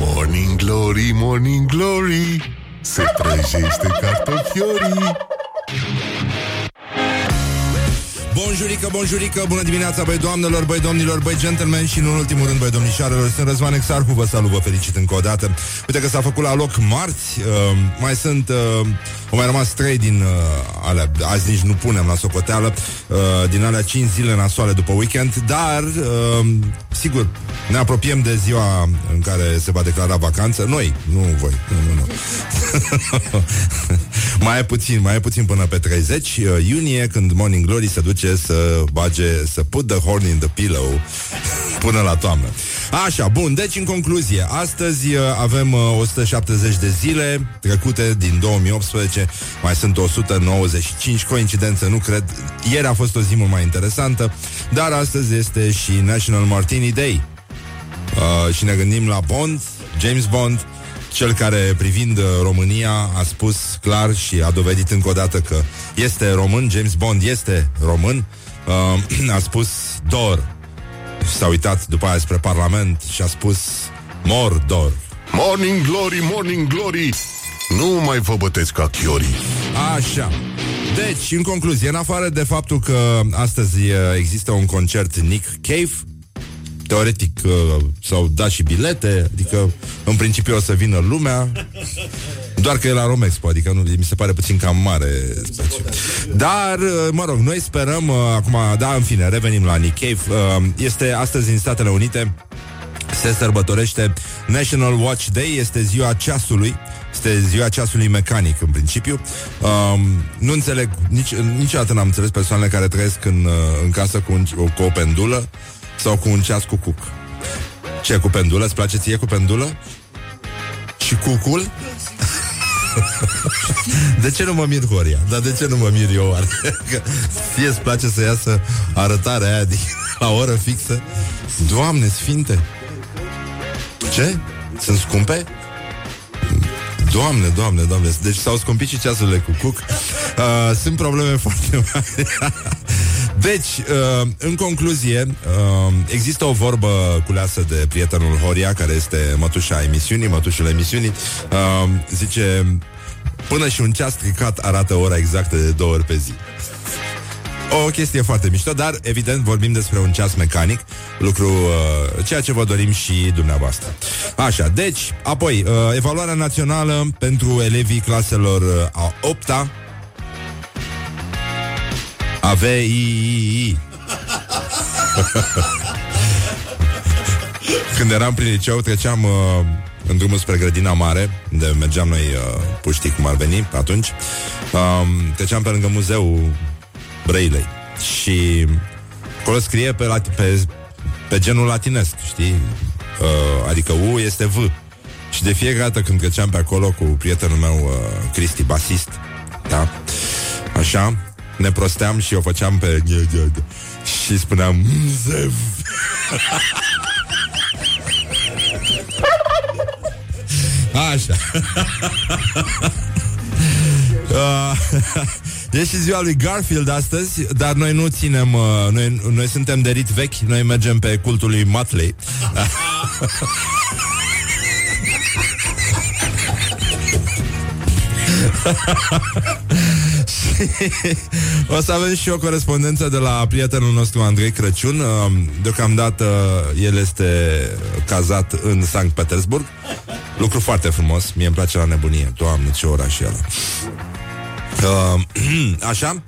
Morning Glory, Morning Glory Se prăjește cartofiorii Bonjurică, bonjurică, bună dimineața, băi doamnelor, băi domnilor, băi gentlemen și, în ultimul rând, băi domnișoarelor. Sunt Răzvan Exarhu, vă salut, vă felicit încă o dată. Uite că s-a făcut la loc marți, uh, mai sunt, uh, au mai rămas trei din uh, alea, azi nici nu punem la socoteală, uh, din alea cinci zile nasoale după weekend, dar, uh, sigur, ne apropiem de ziua în care se va declara vacanță. Noi, nu voi, nu, nu, nu. mai e puțin, mai e puțin până pe 30 uh, iunie, când Morning Glory se duce să bage, să put the horn in the pillow până la toamnă. Așa, bun, deci în concluzie, astăzi uh, avem uh, 170 de zile trecute din 2018, mai sunt 195, coincidență, nu cred. Ieri a fost o zi mult mai interesantă, dar astăzi este și National Martini Day. Uh, și ne gândim la Bond, James Bond, cel care, privind uh, România, a spus clar și a dovedit încă o dată că este român, James Bond este român, uh, a spus Dor. Și s-a uitat după aia spre Parlament și a spus Mordor. Morning Glory, Morning Glory Nu mai vă bătesc ca chiorii Așa. Deci, în concluzie, în afară de faptul că astăzi uh, există un concert Nick Cave, teoretic uh, s-au dat și bilete, adică în principiu o să vină lumea, doar că e la Romexpo, adică nu, mi se pare puțin cam mare spațiu. Dar, uh, mă rog, noi sperăm, uh, acum, da, în fine, revenim la Nick Cave, uh, este astăzi în Statele Unite, se sărbătorește National Watch Day, este ziua ceasului, este ziua ceasului mecanic în principiu. Um, nu înțeleg, nici, niciodată n-am înțeles persoanele care trăiesc în, uh, în casă cu, un, cu o pendulă sau cu un ceas cu cuc. Ce cu pendulă? Îți place ție cu pendulă? Și cucul? de ce nu mă mir, Horia? Dar de ce nu mă mir eu, oare? Că ție îți place să iasă arătarea aia din, la oră fixă? Doamne sfinte! Ce? Sunt scumpe? Doamne, doamne, doamne Deci s-au scumpit și ceasurile cu cuc uh, Sunt probleme foarte mari Deci, uh, în concluzie uh, Există o vorbă culeasă de prietenul Horia Care este mătușa emisiunii Mătușul emisiunii uh, Zice Până și un ceas stricat arată ora exactă de două ori pe zi o chestie foarte mișto, dar evident vorbim despre un ceas mecanic, lucru uh, ceea ce vă dorim și dumneavoastră. Așa, deci, apoi, uh, evaluarea națională pentru elevii claselor uh, a 8-a AVII. Când eram prin liceu, treceam uh, în drumul spre grădina mare, unde mergeam noi uh, puștii cum ar veni atunci. Uh, treceam pe lângă muzeul Brailei. Și acolo scrie pe, lati- pe, pe genul latinesc, știi? Uh, adică U este V. Și de fiecare dată când treceam pe acolo cu prietenul meu, uh, Cristi, basist, da? Așa, ne prosteam și o făceam pe... Și spuneam Zev. Așa. Uh, E și ziua lui Garfield astăzi, dar noi nu ținem, uh, noi, noi suntem de rit vechi, noi mergem pe cultul lui Matley. o să avem și o corespondență de la prietenul nostru Andrei Crăciun. Deocamdată el este cazat în Sankt Petersburg. Lucru foarte frumos, mie îmi place la nebunie. Doamne, ce oraș e ăla. Uh, așa.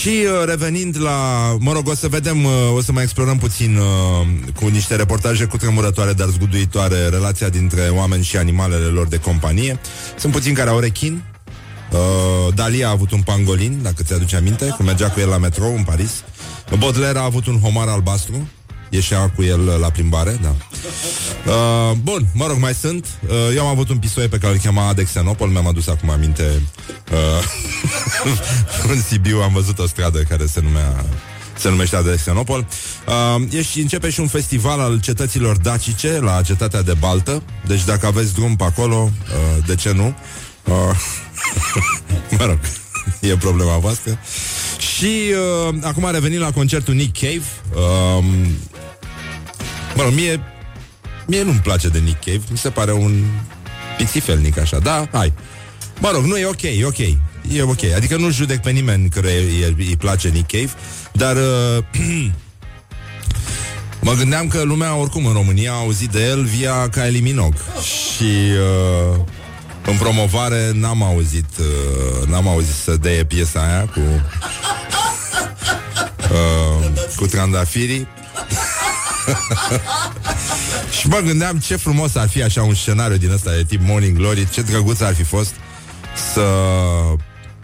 Și uh, revenind la, mă rog, o să vedem, uh, o să mai explorăm puțin uh, cu niște reportaje cu tremurătoare, dar zguduitoare, relația dintre oameni și animalele lor de companie. Sunt puțini care au rechin. Uh, Dalia a avut un pangolin, dacă ți-aduce aminte, când mergea cu el la metrou în Paris. Baudelaire a avut un homar albastru. Ieșea cu el la plimbare, da. Uh, bun, mă rog, mai sunt. Uh, eu am avut un pisoie pe care îl chema Adexenopol, mi-am adus acum aminte. Uh, în Sibiu am văzut o stradă care se numea se numește Adexenopol. Uh, și începe și un festival al cetăților dacice la cetatea de Baltă. Deci dacă aveți drum pe acolo, uh, de ce nu? Uh, mă rog, e problema voastră. Și uh, acum a revenit la concertul Nick Cave. Uh, mă rog, mie Mie nu-mi place de Nick Cave, mi se pare un pițifelnic așa, da, hai. Mă rog, nu e ok, e ok. E ok. Adică nu judec pe nimeni care îi place Nick Cave, dar uh, mă gândeam că lumea oricum în România a auzit de el via Kylie Minogue și uh, în promovare n-am auzit uh, n-am auzit să deie piesa aia cu uh, cu trandafirii și mă gândeam ce frumos ar fi așa un scenariu din ăsta de tip Morning Glory, ce drăguț ar fi fost să...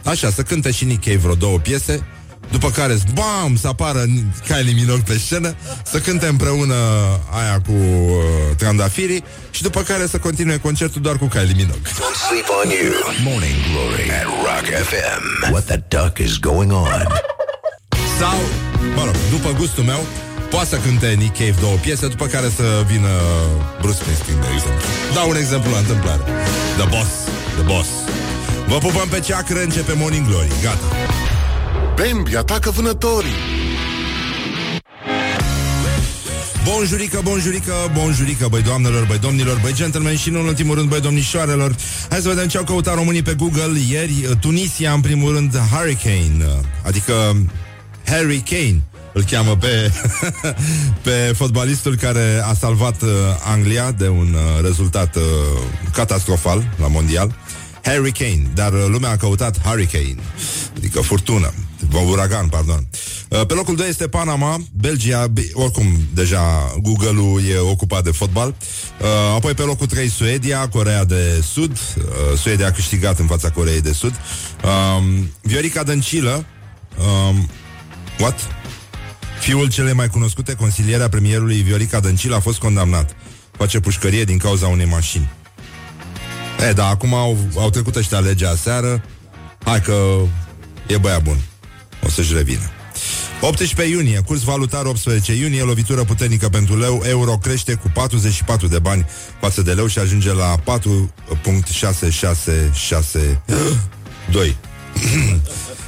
Așa, să cânte și Nick Cave vreo două piese după care, bam, să apară Kylie Minogue pe scenă Să cânte împreună aia cu uh, trandafirii Și după care să continue concertul doar cu Kylie Minogue. Don't sleep on you. Morning Glory. At Rock FM What the duck is going on? Sau, mă rog, după gustul meu Poate să cânte Nick Cave două piese După care să vină Bruce Springsteen, de exemplu. Dau un exemplu la întâmplare. The Boss, The Boss. Vă pupăm pe ceacră, începe Morning Glory. Gata Bambi atacă vânătorii Bonjurică, bonjurică, bonjurică, băi doamnelor, băi domnilor, băi gentlemen și nu în ultimul rând, băi domnișoarelor. Hai să vedem ce au căutat românii pe Google ieri. Tunisia, în primul rând, Hurricane, adică Harry Kane îl cheamă pe, pe fotbalistul care a salvat uh, Anglia de un uh, rezultat uh, catastrofal la mondial. Harry Kane, dar uh, lumea a căutat Hurricane, adică furtună, uragan, pardon. Uh, pe locul 2 este Panama, Belgia, oricum deja Google-ul e ocupat de fotbal. Uh, apoi pe locul 3 Suedia, Corea de Sud. Suedia a câștigat în fața Coreei de Sud. Um, Viorica Dăncilă, um, what? Fiul cele mai cunoscute consiliere a premierului Viorica Dăncilă a fost condamnat. Face pușcărie din cauza unei mașini. E, da, acum au, au trecut ăștia legea seară. Hai că e băia bun. O să-și revină. 18 iunie, curs valutar 18 iunie, lovitură puternică pentru leu, euro crește cu 44 de bani față de leu și ajunge la 4.6662.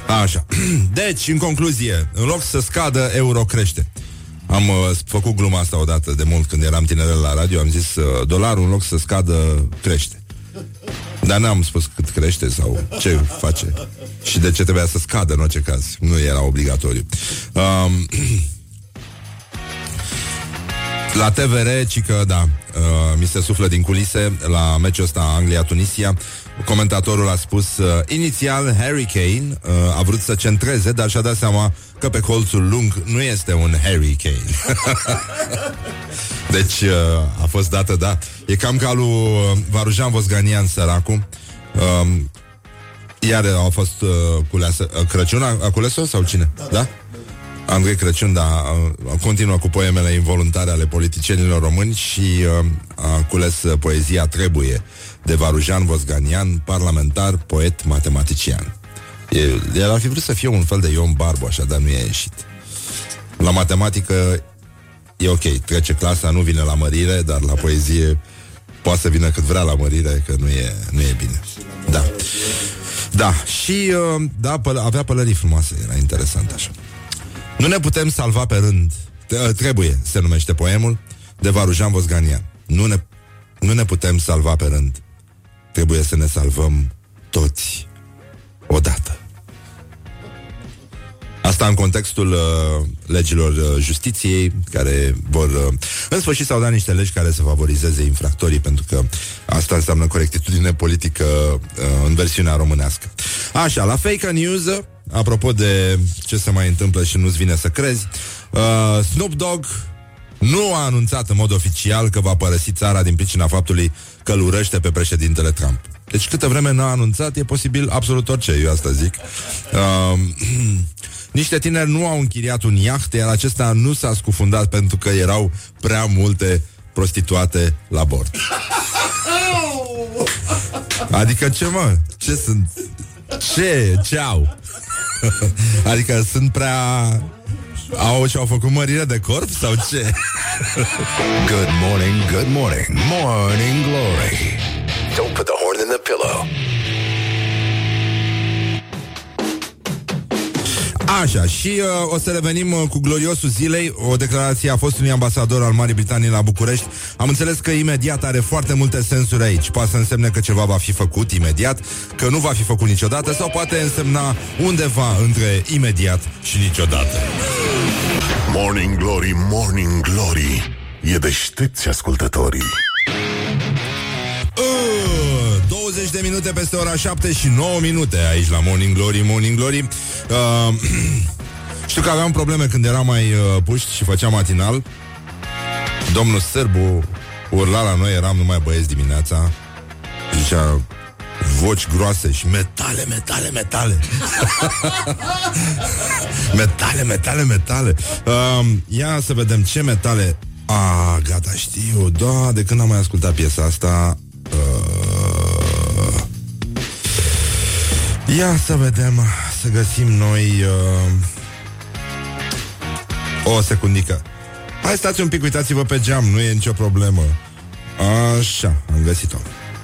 Așa. Deci, în concluzie, în loc să scadă, euro crește. Am uh, făcut gluma asta odată de mult când eram tinerel la radio, am zis uh, dolarul în loc să scadă, crește. Dar n-am spus cât crește sau ce face și de ce trebuia să scadă în orice caz. Nu era obligatoriu. Um, la TVR, ci că, da, uh, mi se suflă din culise la meciul ăsta Anglia-Tunisia. Comentatorul a spus, uh, inițial Harry Kane uh, a vrut să centreze, dar și-a dat seama că pe colțul lung nu este un Harry Kane. deci uh, a fost dată, da. E cam ca lui uh, Varujan Vosganian, săracul. Uh, iar a fost uh, culeasă, uh, Crăciun a, a cules-o sau cine? Da? da? Andrei Crăciun, da, uh, continuă cu poemele involuntare ale politicienilor români și uh, a cules uh, poezia Trebuie de Varujan Vosganian, parlamentar, poet, matematician. El ar fi vrut să fie un fel de Ion Barbu, așa, dar nu i-a ieșit. La matematică e ok, trece clasa, nu vine la mărire, dar la poezie poate să vină cât vrea la mărire, că nu e, nu e bine. Da. Da, și uh, da, păl- avea pălării frumoase, era interesant așa. Nu ne putem salva pe rând. Trebuie, se numește poemul, de Varujan Vosganian. Nu ne, nu ne putem salva pe rând. Trebuie să ne salvăm toți odată. Asta în contextul uh, legilor uh, justiției, care vor... Uh, în sfârșit s-au dat niște legi care să favorizeze infractorii, pentru că asta înseamnă corectitudine politică uh, în versiunea românească. Așa, la fake news, apropo de ce se mai întâmplă și nu-ți vine să crezi, uh, Snoop Dogg nu a anunțat în mod oficial că va părăsi țara din pricina faptului că îl urăște pe președintele Trump. Deci câtă vreme n-a anunțat, e posibil absolut orice, eu asta zic. Uh, niște tineri nu au închiriat un iaht, iar acesta nu s-a scufundat pentru că erau prea multe prostituate la bord. Adică ce mă? Ce sunt? Ce? Ce au? adică sunt prea... Au și-au făcut mărire de corp sau ce? good morning, good morning, morning glory. Don't put the horn in the pillow. Așa, și uh, o să revenim uh, cu gloriosul zilei. O declarație a fostului ambasador al Marii Britanii la București. Am înțeles că imediat are foarte multe sensuri aici. Poate să însemne că ceva va fi făcut imediat Că nu va fi făcut niciodată Sau poate însemna undeva între imediat și niciodată. Morning Glory, Morning Glory. E deștepți ascultătorii. Uh, 20 de minute peste ora 7 și 9 minute aici la Morning Glory, Morning Glory. Uh, știu că aveam probleme când eram mai uh, puști și făceam matinal. Domnul Sârbu urla la noi, eram numai băieți dimineața. Zicea voci groase și metale, metale, metale. metale, metale, metale. Uh, ia să vedem ce metale a, gata, știu, da, de când am mai ascultat piesa asta Ia să vedem Să găsim noi uh, O secundică. Hai stați un pic, uitați-vă pe geam Nu e nicio problemă. Așa, am găsit-o.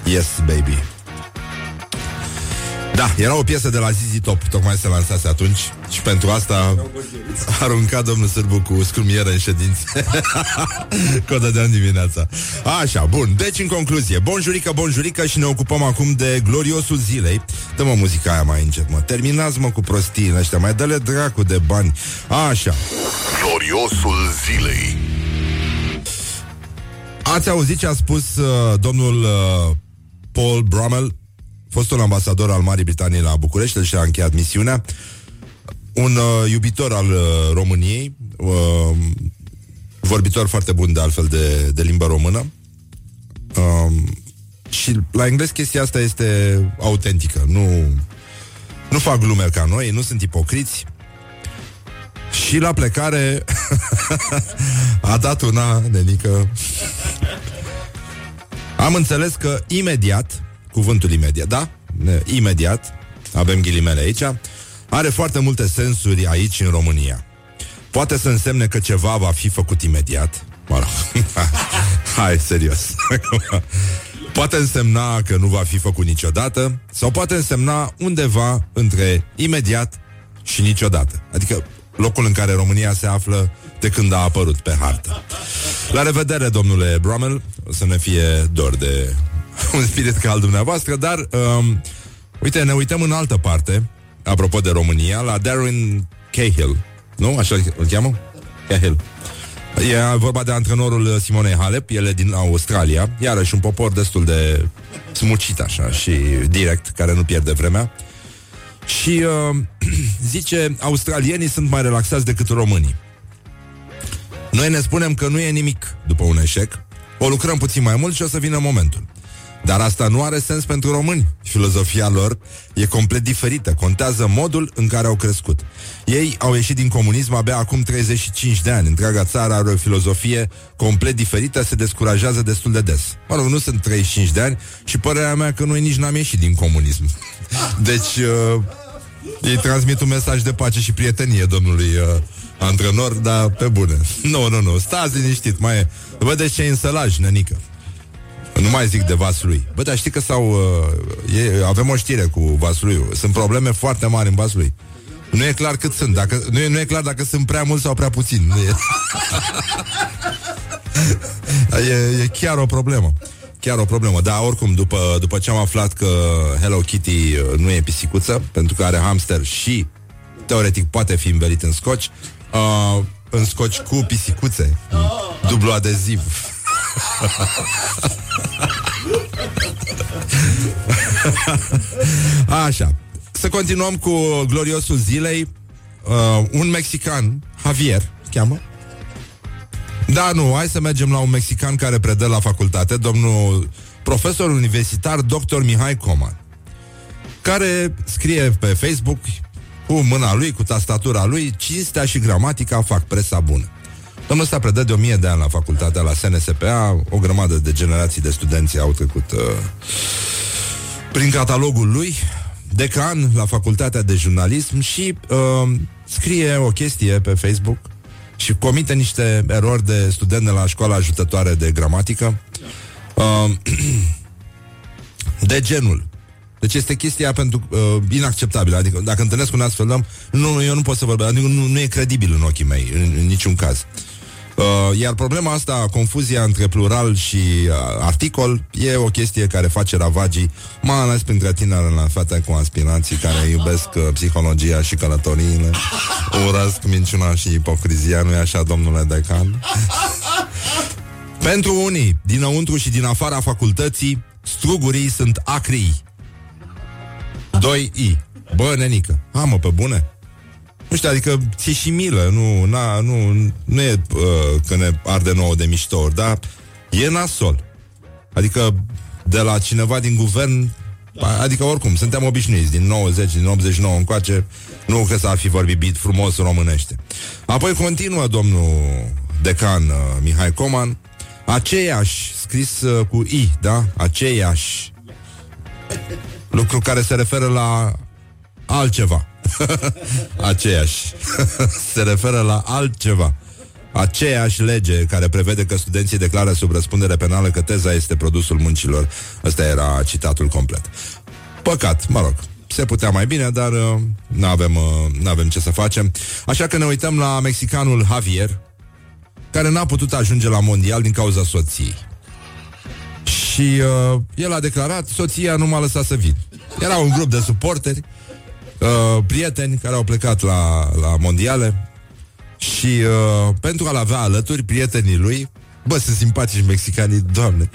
Yes, baby da, era o piesă de la Zizi Top, tocmai se lansase atunci și pentru asta a aruncat domnul Sârbu cu scrumieră în ședințe. Codă de dimineața. Așa, bun. Deci, în concluzie, bonjurică, bonjurică și ne ocupăm acum de gloriosul zilei. Dă-mă muzica aia mai încet, mă. Terminați-mă cu prostii ăștia, mai dă-le dracu de bani. Așa. Gloriosul zilei Ați auzit ce a spus uh, domnul uh, Paul Brummel fostul ambasador al Marii Britanii la București, și a încheiat misiunea, un uh, iubitor al uh, României, uh, vorbitor foarte bun de altfel de, de limba română. Uh, și la englez chestia asta este autentică, nu, nu fac glume ca noi, nu sunt ipocriți. Și la plecare a dat una nenică. Am înțeles că imediat cuvântul imediat, da? Imediat, avem ghilimele aici, are foarte multe sensuri aici în România. Poate să însemne că ceva va fi făcut imediat. Mă rog. Hai, serios. poate însemna că nu va fi făcut niciodată sau poate însemna undeva între imediat și niciodată. Adică locul în care România se află de când a apărut pe hartă. La revedere, domnule Brummel, o să ne fie dor de un spirit ca al dumneavoastră, dar um, uite, ne uităm în altă parte, apropo de România, la Darren Cahill, nu? Așa îl cheamă? Cahill. E vorba de antrenorul Simonei Halep, el e din Australia, iarăși un popor destul de smucit așa și direct, care nu pierde vremea. Și uh, zice, australienii sunt mai relaxați decât românii. Noi ne spunem că nu e nimic după un eșec, o lucrăm puțin mai mult și o să vină momentul. Dar asta nu are sens pentru români. Filozofia lor e complet diferită. Contează modul în care au crescut. Ei au ieșit din comunism abia acum 35 de ani. Întreaga țară are o filozofie complet diferită, se descurajează destul de des. Mă rog, nu sunt 35 de ani și părerea mea că noi nici n-am ieșit din comunism. Deci, uh, ei transmit un mesaj de pace și prietenie domnului uh, antrenor, dar pe bune. Nu, nu, nu, stați liniștit, mai e. Vedeți ce înțelaj, nenică. Nu mai zic de Vaslui. Bă, dar știi că sau uh, e, avem o știre cu Vaslui. Sunt probleme foarte mari în Vaslui. Nu e clar cât sunt. Dacă, nu, e, nu e clar dacă sunt prea mulți sau prea puțini. Nu e. e, e chiar o problemă. Chiar o problemă. Dar oricum, după, după ce am aflat că Hello Kitty uh, nu e pisicuță, pentru că are hamster și teoretic poate fi învelit în scoci, uh, în scoci cu pisicuțe, dublu adeziv. Așa. Să continuăm cu gloriosul zilei. Uh, un mexican, Javier, cheamă? Da, nu, hai să mergem la un mexican care predă la facultate, domnul profesor universitar dr. Mihai Coman, care scrie pe Facebook cu mâna lui, cu tastatura lui, cinstea și gramatica fac presa bună. Domnul ăsta predă de o mie de ani la facultatea, la SNSPA, o grămadă de generații de studenți au trecut uh, prin catalogul lui, decan la facultatea de jurnalism și uh, scrie o chestie pe Facebook și comite niște erori de student de la școala ajutătoare de gramatică uh, de genul Deci este chestia pentru uh, inacceptabilă. Adică dacă întâlnesc un astfel de om, nu, eu nu pot să vorbesc. Adică nu, nu e credibil în ochii mei, în, în niciun caz. Uh, iar problema asta, confuzia între plural și uh, articol, e o chestie care face ravagii, mai ales printre tinerile la fete cu aspirații care iubesc uh, psihologia și călătoriile, urăsc minciuna și ipocrizia, nu-i așa, domnule decan? Pentru unii, dinăuntru și din afara facultății, strugurii sunt acrii. 2i. Bă, nenică, amă pe bune. Nu știu, adică ți și milă, nu, na, nu, nu e uh, că ne arde nouă de miștouri, dar e nasol. Adică de la cineva din guvern, adică oricum, suntem obișnuiți, din 90, din 89 încoace, nu că s-a fi vorbit bit frumos românește. Apoi continuă domnul decan uh, Mihai Coman, aceeași, scris uh, cu I, da? Aceeași. Lucru care se referă la altceva. Aceeași. Se referă la altceva. Aceeași lege care prevede că studenții declară sub răspundere penală că teza este produsul muncilor. Ăsta era citatul complet. Păcat, mă rog. Se putea mai bine, dar uh, nu avem uh, avem ce să facem. Așa că ne uităm la mexicanul Javier, care n-a putut ajunge la mondial din cauza soției. Și uh, el a declarat, soția nu m-a lăsat să vin. Era un grup de suporteri uh, prieteni care au plecat la, la mondiale și uh, pentru a-l avea alături prietenii lui, bă, sunt simpatici mexicanii, doamne.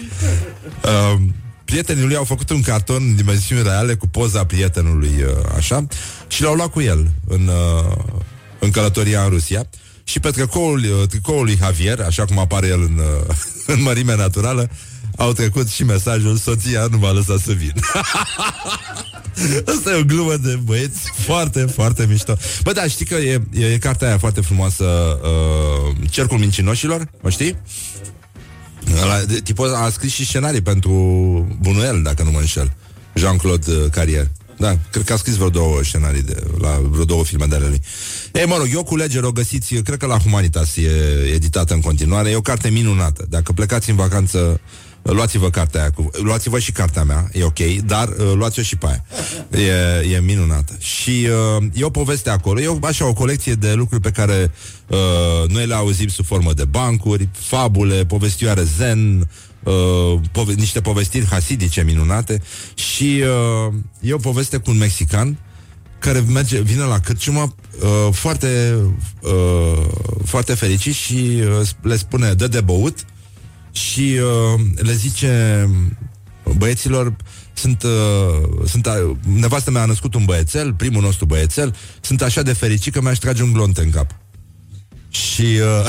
Uh, prietenii lui au făcut un carton în dimensiuni reale cu poza prietenului, uh, așa, și l-au luat cu el în, uh, în călătoria în Rusia. Și pe tricoul, uh, tricoul lui Javier, așa cum apare el în, uh, în mărime naturală, au trecut și mesajul Soția nu m-a lăsat să vin Asta e o glumă de băieți Foarte, foarte mișto Bă, da, știi că e, e, e cartea aia foarte frumoasă uh, Cercul Mincinoșilor O știi? La, de, tipul a scris și scenarii pentru Bunuel, dacă nu mă înșel Jean-Claude uh, Carrier da, cred că a scris vreo două scenarii de, la vreo două filme de ale lui. Ei, mă rog, eu culeger o găsiți, cred că la Humanitas e editată în continuare, e o carte minunată. Dacă plecați în vacanță luați-vă cartea aia, cu, luați-vă și cartea mea, e ok, dar uh, luați-o și pe aia. E, e minunată. Și uh, e o poveste acolo, e o, așa o colecție de lucruri pe care uh, noi le auzim sub formă de bancuri, fabule, povestioare zen, uh, pove- niște povestiri hasidice minunate și uh, e o poveste cu un mexican care merge, vine la cârciumă uh, foarte, uh, foarte fericit și uh, le spune, dă de băut și uh, le zice băieților sunt, uh, sunt uh, nevastă mea a născut un băiețel, primul nostru băiețel, sunt așa de fericit că mi-aș trage un glonte în cap. Și uh,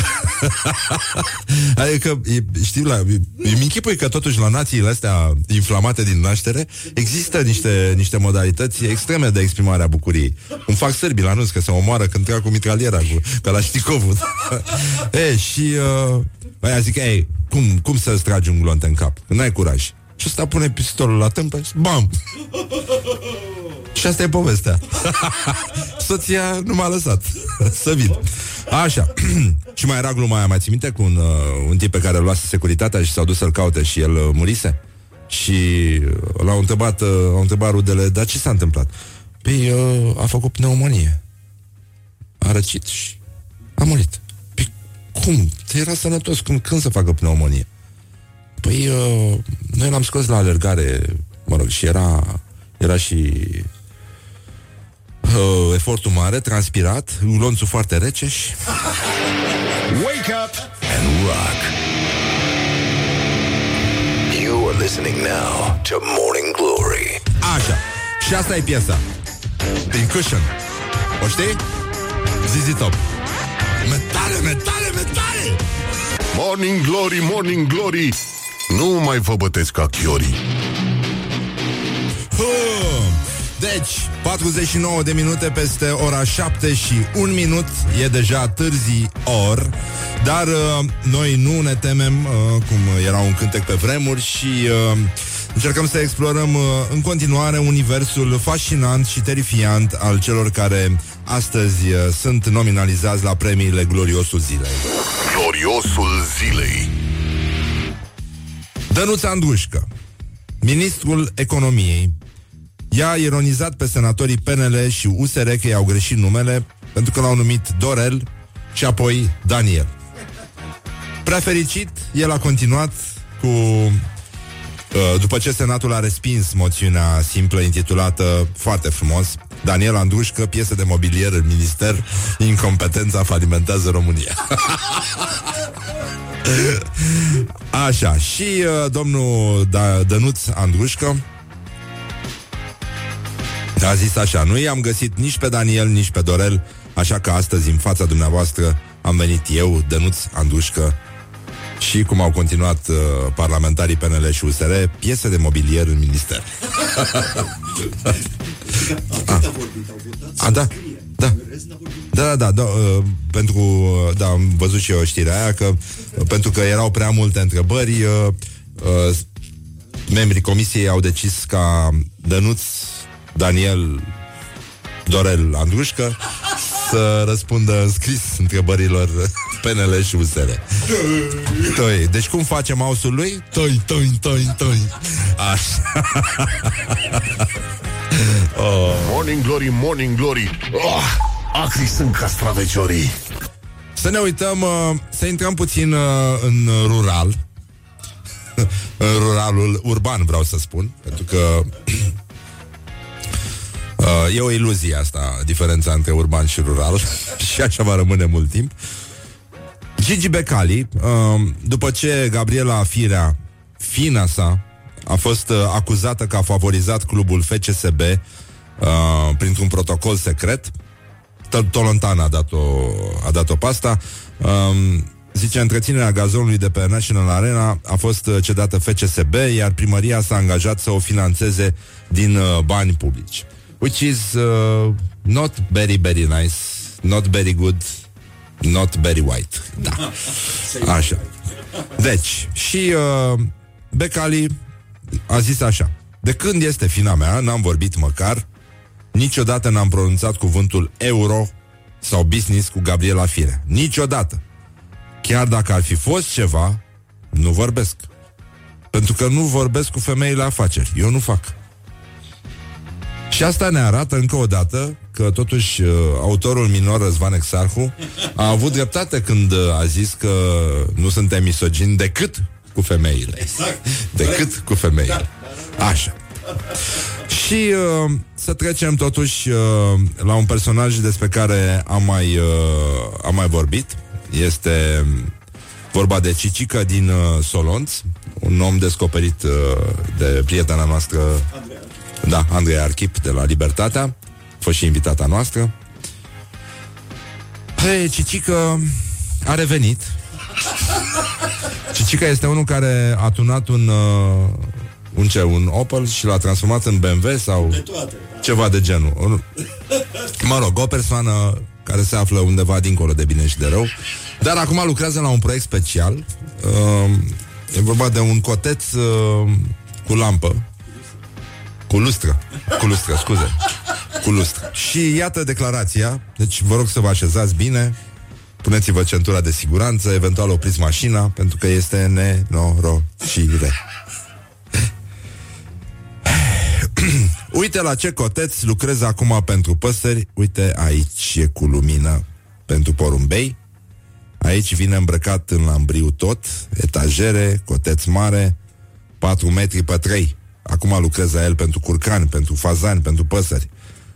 adică e, știu la, îmi închipui că totuși la națiile astea inflamate din naștere există niște, niște modalități extreme de exprimare a bucuriei. Cum fac sârbii la nus, că se omoară când trec cu mitraliera cu, ca la Șticovul. e, și uh, aia zic, ei, cum, cum să-ți tragi un glonte în cap? Când n-ai curaj. Și ăsta pune pistolul la tâmpă și bam! și asta e povestea. Soția nu m-a lăsat să vin. Așa. și mai era gluma aia, mai ții minte, cu un, uh, un tip pe care îl luase securitatea și s-au dus să-l caute și el uh, murise? Și uh, l-au întrebat, uh, au întrebat rudele, dar ce s-a întâmplat? Păi uh, a făcut pneumonie. A răcit și a murit. Păi cum? Era sănătos. Cum, când să facă pneumonie? Păi uh, noi l-am scos la alergare, mă rog, și era, era și uh, efortul mare, transpirat, glonțul foarte rece și... Wake up and rock. You are listening now to Morning Glory. Așa. Și asta e piesa. Din Cushion. O știi? Zizi top. Metale, metale, metale! Morning Glory, Morning Glory Nu mai vă bătesc ca chiorii Huh. Deci, 49 de minute peste ora 7 și un minut E deja târzi or Dar uh, noi nu ne temem uh, Cum era un cântec pe vremuri Și uh, încercăm să explorăm uh, În continuare universul fascinant și terifiant Al celor care astăzi uh, sunt nominalizați La premiile Gloriosul Zilei Gloriosul zilei Dănuț Andrușcă Ministrul Economiei i-a ironizat pe senatorii PNL și USR că i-au greșit numele pentru că l-au numit Dorel și apoi Daniel. Prea fericit, el a continuat cu Uh, după ce Senatul a respins moțiunea simplă intitulată foarte frumos Daniel Andrușcă, piese de mobilier în minister Incompetența falimentează România. Așa, și uh, domnul da, Dănuț Andrușcă. A zis așa, nu i-am găsit nici pe Daniel, nici pe Dorel Așa că astăzi, în fața dumneavoastră, am venit eu, Dănuț Andrușcă și cum au continuat uh, parlamentarii PNL și USR, piese de mobilier în minister. A. A, da. Da. Da, da, da, da uh, pentru, uh, da, am văzut și eu știrea aia că uh, pentru că erau prea multe întrebări, uh, uh, membrii comisiei au decis ca Dănuț, Daniel, Dorel Andrușcă să răspundă în scris întrebărilor PNL și USR. Toi. Deci cum face mouse-ul lui? Toi, toi, toi, toi. Așa. oh. Morning Glory, Morning Glory. Oh, acri sunt castraveciorii. Să ne uităm, uh, să intrăm puțin uh, în rural. în ruralul urban, vreau să spun, pentru că Uh, e o iluzie asta, diferența între urban și rural și așa va rămâne mult timp. Gigi Becali, uh, după ce Gabriela Firea, fina sa, a fost uh, acuzată că a favorizat clubul FCSB uh, printr-un protocol secret, Tolontana a dat-o, a dat-o pasta, um, Zice, întreținerea gazonului de pe National Arena a fost uh, cedată FCSB, iar primăria s-a angajat să o financeze din uh, bani publici which is uh, not very, very nice, not very good, not very white. Da. Așa. Deci, și uh, Becali a zis așa. De când este fina mea, n-am vorbit măcar, niciodată n-am pronunțat cuvântul euro sau business cu Gabriela Fire. Niciodată. Chiar dacă ar fi fost ceva, nu vorbesc. Pentru că nu vorbesc cu femeile afaceri. Eu nu fac. Și asta ne arată încă o dată că totuși uh, autorul minor Răzvan Exarhu a avut dreptate când uh, a zis că nu suntem misogini decât cu femeile. Exact. Decât cu femeile. Așa. Și uh, să trecem totuși uh, la un personaj despre care am mai, uh, am mai vorbit. Este vorba de Cicica din uh, Solonț, un om descoperit uh, de prietena noastră Andreea. Da, Andrei Archip de la Libertatea A fost și invitata noastră Păi, Cicică a revenit Cicica este unul care a tunat un uh, un ce, un Opel și l-a transformat în BMW sau de toate, da. ceva de genul. Mă rog, o persoană care se află undeva dincolo de bine și de rău, dar acum lucrează la un proiect special. Uh, e vorba de un coteț uh, cu lampă cu lustră. Cu lustră, scuze. Cu lustră. Și iată declarația. Deci vă rog să vă așezați bine. Puneți-vă centura de siguranță, eventual opriți mașina, pentru că este nenorocire. Uite la ce coteț lucrez acum pentru păsări. Uite, aici e cu lumină pentru porumbei. Aici vine îmbrăcat în lambriu tot, etajere, coteț mare, 4 metri pe 3. Acum lucrez la el pentru curcani, pentru fazani, pentru păsări.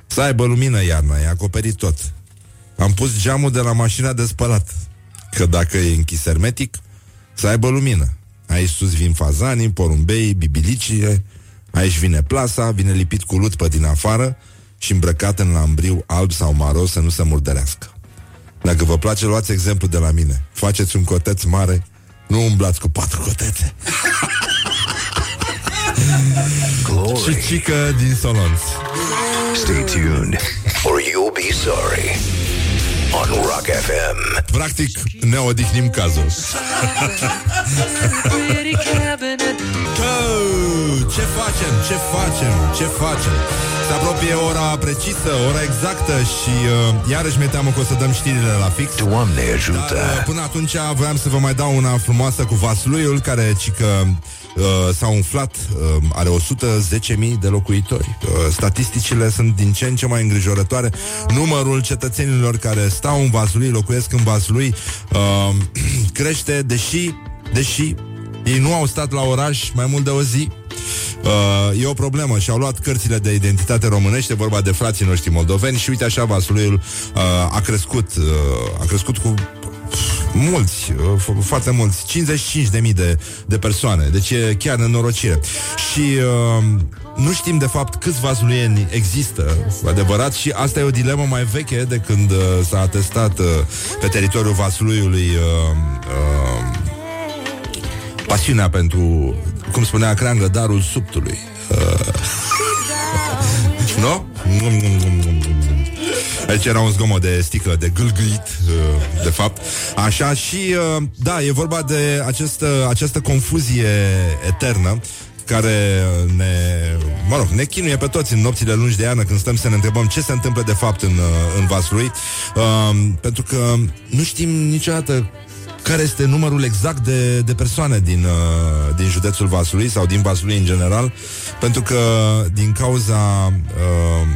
Să aibă lumină iarna, e acoperit tot. Am pus geamul de la mașina de spălat. Că dacă e închis hermetic, să aibă lumină. Aici sus vin fazanii, porumbei, bibilicii, aici vine plasa, vine lipit cu lut pe din afară și îmbrăcat în lambriu alb sau maro să nu se murdărească. Dacă vă place, luați exemplu de la mine. Faceți un coteț mare, nu umblați cu patru cotețe. Și cică din Solonț. Stay tuned or you'll be sorry on Rock FM. Practic, ne odihnim cazul. ce facem? Ce facem? Ce facem? Se apropie ora precisă, ora exactă și uh, iarăși mi-e teamă că o să dăm știrile la fix. Doamne ajută! Dar, uh, până atunci voiam să vă mai dau una frumoasă cu Vasluiul, care cică uh, s-a umflat, uh, are 110.000 de locuitori. Uh, statisticile sunt din ce în ce mai îngrijorătoare. Numărul cetățenilor care stau în Vaslui, locuiesc în Vaslui, uh, crește, deși, deși ei nu au stat la oraș mai mult de o zi. Uh, e o problemă și au luat cărțile de identitate românește, vorba de frații noștri moldoveni și uite așa Vasluiul uh, a crescut, uh, a crescut cu mulți, uh, foarte mulți, 55 de mii de, de persoane, deci e chiar nenorocire. Și uh, nu știm de fapt câți vasluieni există, adevărat, și asta e o dilemă mai veche de când uh, s-a atestat uh, pe teritoriul Vasluiului uh, uh, pasiunea pentru, cum spunea Creangă, darul subtului. Uh, nu? Aici era un zgomot de sticlă de gâlgâit, uh, de fapt. Așa și, uh, da, e vorba de această, această confuzie eternă care ne, mă rog, ne chinuie pe toți în nopțile lungi de iarnă când stăm să ne întrebăm ce se întâmplă de fapt în, uh, în Vaslui, uh, pentru că nu știm niciodată care este numărul exact de, de persoane din, uh, din județul Vaslui sau din Vaslui în general, pentru că din cauza uh,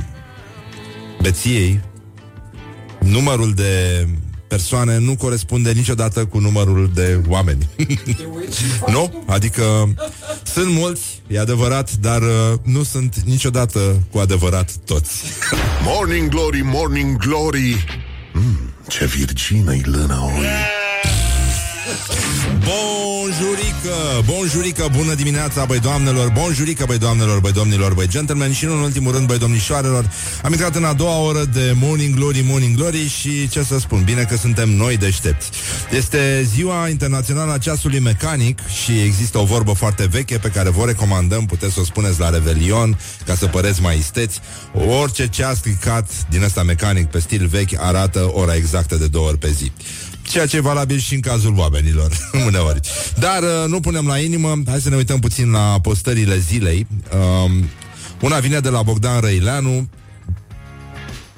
beției, numărul de persoane nu corespunde niciodată cu numărul de oameni. nu? Adică sunt mulți, e adevărat, dar uh, nu sunt niciodată cu adevărat toți. Morning Glory, Morning Glory mm, Ce virgină-i lâna oi Bonjurică, bonjurică, bună dimineața, băi doamnelor, bonjurică, băi doamnelor, băi domnilor, băi gentlemen și nu în ultimul rând, băi domnișoarelor. Am intrat în a doua oră de Morning Glory, Morning Glory și ce să spun, bine că suntem noi deștepți. Este ziua internațională a ceasului mecanic și există o vorbă foarte veche pe care vă recomandăm, puteți să o spuneți la Revelion, ca să păreți mai isteți. Orice ceas stricat din ăsta mecanic pe stil vechi arată ora exactă de două ori pe zi ceea ce e valabil și în cazul oamenilor, uneori. Dar uh, nu punem la inimă, hai să ne uităm puțin la postările zilei. Uh, una vine de la Bogdan Răileanu,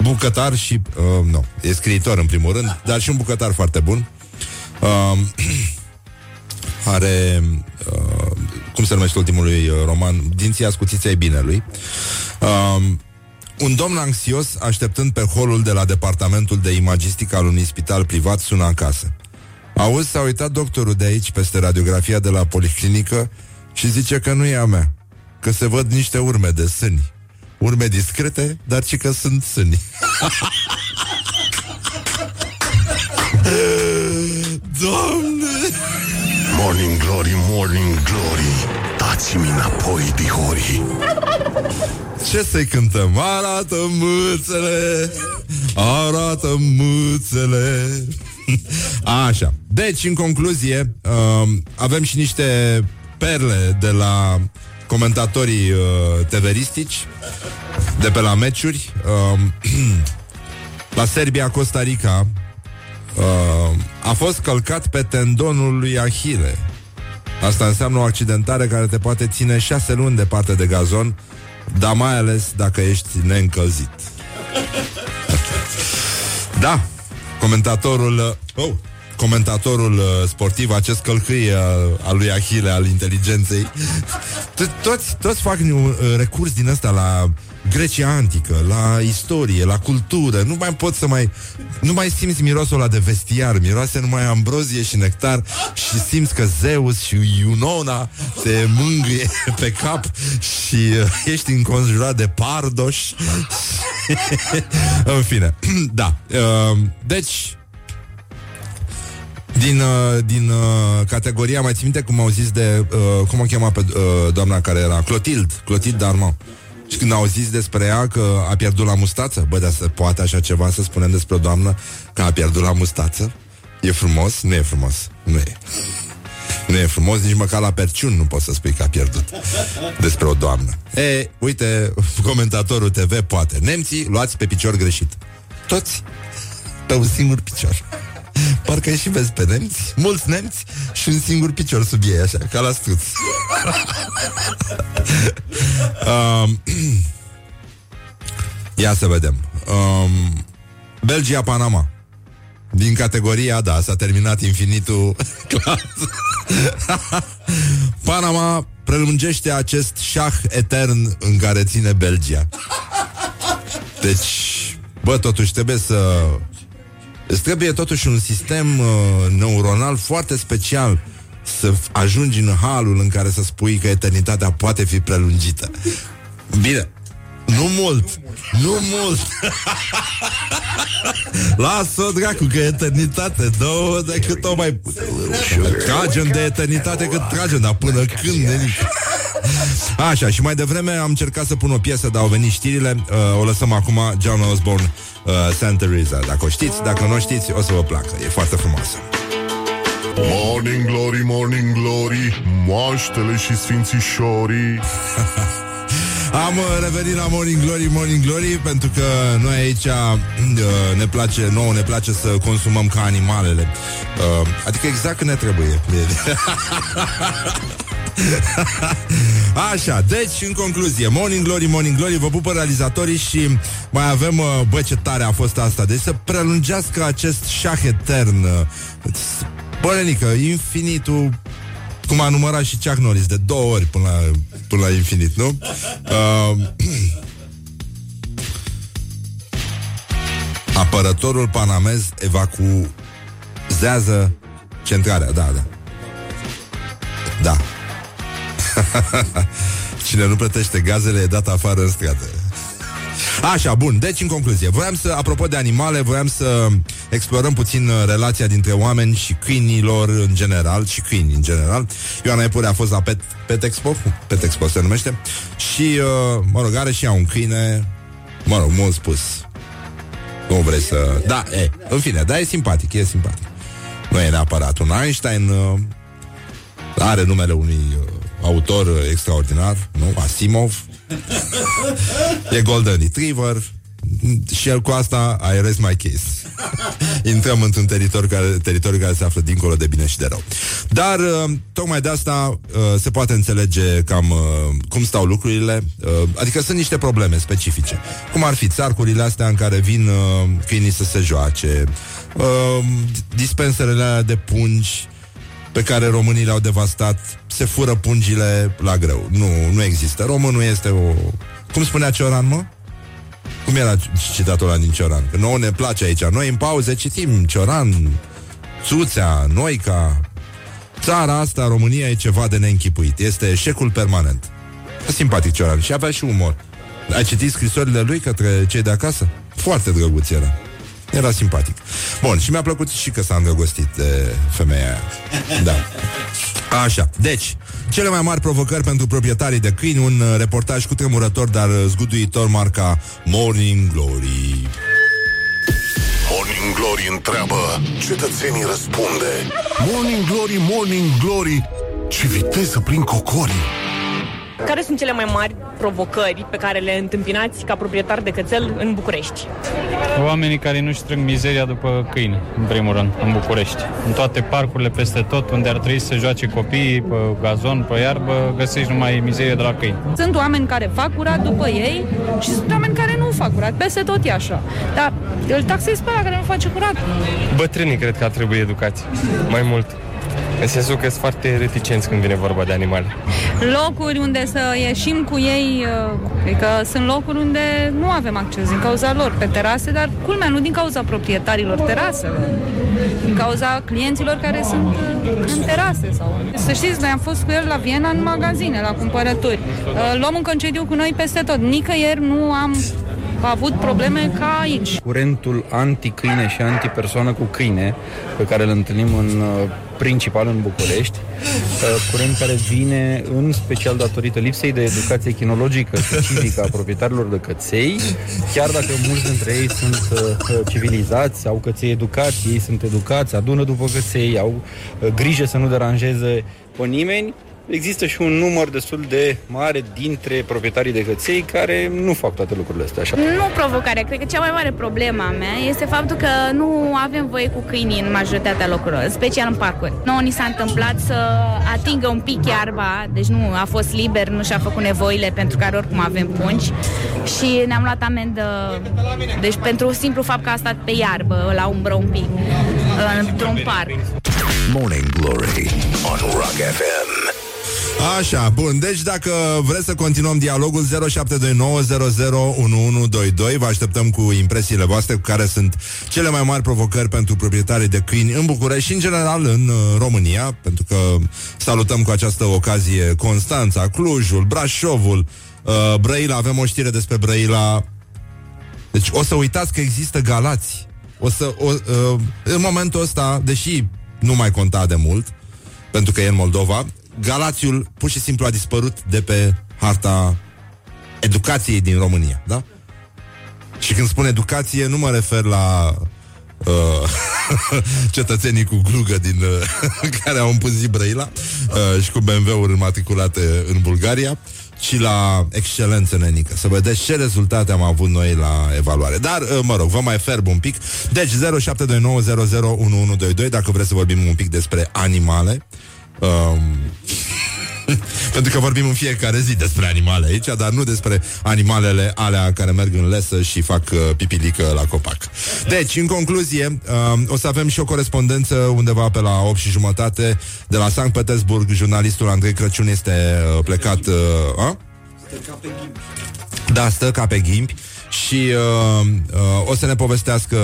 bucătar și... Uh, nu, e scriitor în primul rând, dar și un bucătar foarte bun. Uh, are... Uh, cum se numește ultimul lui uh, roman? Dinții ascuțiți ai binelui. Uh, un domn anxios, așteptând pe holul de la departamentul de imagistică al unui spital privat, sună acasă. Auzi, s-a uitat doctorul de aici peste radiografia de la policlinică și zice că nu e a mea, că se văd niște urme de sâni. Urme discrete, dar ci că sunt sâni. Doamne! Morning Glory, Morning Glory Dați-mi înapoi, dihori Ce să-i cântăm? Arată mâțele Arată mâțele. Așa. Deci, în concluzie uh, Avem și niște perle De la comentatorii uh, teveristici De pe la meciuri. Uh, La Serbia-Costa Rica uh, A fost călcat pe tendonul lui Ahile Asta înseamnă o accidentare care te poate ține șase luni departe de gazon dar mai ales dacă ești neîncălzit. da, comentatorul... Oh, comentatorul uh, sportiv, acest călcâi uh, al lui Ahile, al inteligenței. Toți, toți fac un uh, recurs din ăsta la Grecia antică, la istorie, la cultură. Nu mai pot să mai... Nu mai simți mirosul ăla de vestiar, miroase numai ambrozie și nectar și simți că Zeus și Iunona se mângâie pe cap și uh, ești înconjurat de pardoși. În fine, da. Uh, deci, din, uh, din uh, categoria, mai țin minte cum au zis de, uh, cum o chema pe uh, doamna care era, Clotild, Clotild Darmon. Și când au zis despre ea că a pierdut la mustață, bă, dar se poate așa ceva să spunem despre o doamnă că a pierdut la mustață? E frumos? Nu e frumos. Nu e. Nu e frumos, nici măcar la perciun nu poți să spui că a pierdut despre o doamnă. E, uite, comentatorul TV poate. Nemții luați pe picior greșit. Toți pe un singur picior. Parcă și vezi pe nemți, mulți nemți și un singur picior sub ei, așa, ca la stuț. um, ia să vedem. Um, Belgia-Panama. din categoria, da, s-a terminat infinitul clas. Panama prelungește acest șah etern în care ține Belgia. Deci, bă, totuși trebuie să... Îți trebuie totuși un sistem uh, neuronal foarte special să ajungi în halul în care să spui că eternitatea poate fi prelungită. Bine, nu mult, nu mult. Lasă-o, dracu, că eternitate. Două decât o mai Tragem de eternitate cât tragem Dar până când, nenic Așa, și mai devreme am încercat să pun o piesă Dar au venit știrile. Uh, O lăsăm acum, John Osborne uh, Santa Teresa Dacă o știți, dacă nu o știți, o să vă placă. E foarte frumoasă. Morning Glory, Morning Glory Moaștele și sfințișorii Am uh, revenit la Morning Glory, Morning Glory Pentru că noi aici uh, ne place, nouă ne place să consumăm ca animalele. Uh, Adică exact când ne trebuie. Așa, deci, în concluzie Morning Glory, Morning Glory Vă pupă realizatorii și mai avem uh, Bă, ce tare a fost asta. Deci să prelungească acest șah etern. Bălenică, infinitul cum a numărat și Chuck Norris de două ori până la, până la infinit, nu? Uh, apărătorul panamez evacuează centrarea, da, da. Da. Cine nu plătește gazele e dat afară în stradă. Așa, bun, deci în concluzie Voiam să, apropo de animale, voiam să explorăm puțin uh, relația dintre oameni și câinilor în general Și câini în general. Ioana Epure a fost la Pet, Pet Expo Pet Expo se numește. Și, uh, mă rog, are și ea un câine. Mă rog, mult spus. Nu vrei să... Da, e, în fine, da, e simpatic, e simpatic. Nu e neapărat un Einstein uh, Are numele unui autor extraordinar, nu? Asimov E Golden Retriever și el cu asta I rest my case. Intrăm într-un teritoriu care, teritoriu care se află dincolo de bine și de rău. Dar uh, tocmai de asta uh, se poate înțelege cam uh, cum stau lucrurile. Adică sunt niște probleme specifice. Cum ar fi țarcurile astea în care vin câinii să se joace, dispenserele de pungi, pe care românii le-au devastat, se fură pungile la greu. Nu, nu există. Românul este o... Cum spunea Cioran, mă? Cum era citatul ăla din Cioran? Că nouă ne place aici. Noi în pauze citim Cioran, Țuțea, Noica. Țara asta, România, e ceva de neînchipuit. Este eșecul permanent. Simpatic Cioran și avea și umor. Ai citit scrisorile lui către cei de acasă? Foarte drăguț era. Era simpatic. Bun, și mi-a plăcut și că s-a îndrăgostit de femeia aia. Da. Așa, deci, cele mai mari provocări pentru proprietarii de câini, un uh, reportaj cu tremurător, dar uh, zguduitor marca Morning Glory. Morning Glory întreabă, cetățenii răspunde. Morning Glory, Morning Glory, ce viteză prin cocorii. Care sunt cele mai mari provocări pe care le întâmpinați ca proprietar de cățel în București? Oamenii care nu-și strâng mizeria după câini, în primul rând, în București. În toate parcurile, peste tot, unde ar trebui să joace copiii, pe gazon, pe iarbă, găsești numai mizerie de la câini. Sunt oameni care fac curat după ei și sunt oameni care nu fac curat. Peste tot e așa. Dar îl taxezi pe ăla care nu face curat. Bătrânii cred că ar trebui educați mai mult. În sensul că sunt foarte reticenți când vine vorba de animale. Locuri unde să ieșim cu ei, uh, adică sunt locuri unde nu avem acces din cauza lor, pe terase, dar culmea nu din cauza proprietarilor teraselor, din cauza clienților care sunt uh, în terase. Sau... Să știți, noi am fost cu el la Viena în magazine, la cumpărături. Uh, luăm un concediu cu noi peste tot. Nicăieri nu am a avut probleme ca aici. Curentul anti-câine și anti-persoană cu câine, pe care îl întâlnim în uh, principal în București, uh, curent care vine în special datorită lipsei de educație chinologică și civică a proprietarilor de căței, chiar dacă mulți dintre ei sunt uh, civilizați, au căței educați, ei sunt educați, adună după căței, au grijă să nu deranjeze pe nimeni, există și un număr destul de mare dintre proprietarii de căței care nu fac toate lucrurile astea așa. Nu provocarea, cred că cea mai mare problema mea este faptul că nu avem voie cu câinii în majoritatea locurilor, special în parcuri. Nouă ni s-a întâmplat să atingă un pic iarba, deci nu a fost liber, nu și-a făcut nevoile pentru care oricum avem pungi și ne-am luat amendă, deci pentru simplu fapt că a stat pe iarbă, la umbră un pic, într-un parc. Morning Glory on Rock FM. Așa, bun, deci dacă vreți să continuăm dialogul 0729001122 Vă așteptăm cu impresiile voastre cu care sunt cele mai mari provocări pentru proprietarii de câini în București și în general în uh, România Pentru că salutăm cu această ocazie Constanța, Clujul, Brașovul, uh, Brăila, avem o știre despre Brăila. Deci o să uitați că există galați. O să, o, uh, în momentul ăsta, deși nu mai conta de mult, pentru că e în Moldova, Galațiul pur și simplu a dispărut de pe harta educației din România, da? Și când spun educație, nu mă refer la uh, cetățenii cu glugă din uh, care au împânzit Brăila uh, și cu BMW-uri înmatriculate în Bulgaria, ci la excelență nenică. Să vedeți ce rezultate am avut noi la evaluare. Dar, uh, mă rog, vă mai ferb un pic. Deci 0729001122 dacă vreți să vorbim un pic despre animale. Um, pentru că vorbim în fiecare zi despre animale aici, dar nu despre animalele alea care merg în lesă și fac uh, pipilică la copac. Deci, în concluzie, uh, o să avem și o corespondență undeva pe la 8 și jumătate de la Sankt Petersburg. Jurnalistul Andrei Crăciun este uh, plecat... Uh, a? Da, stă ca pe ghimpi și uh, uh, o să ne povestească,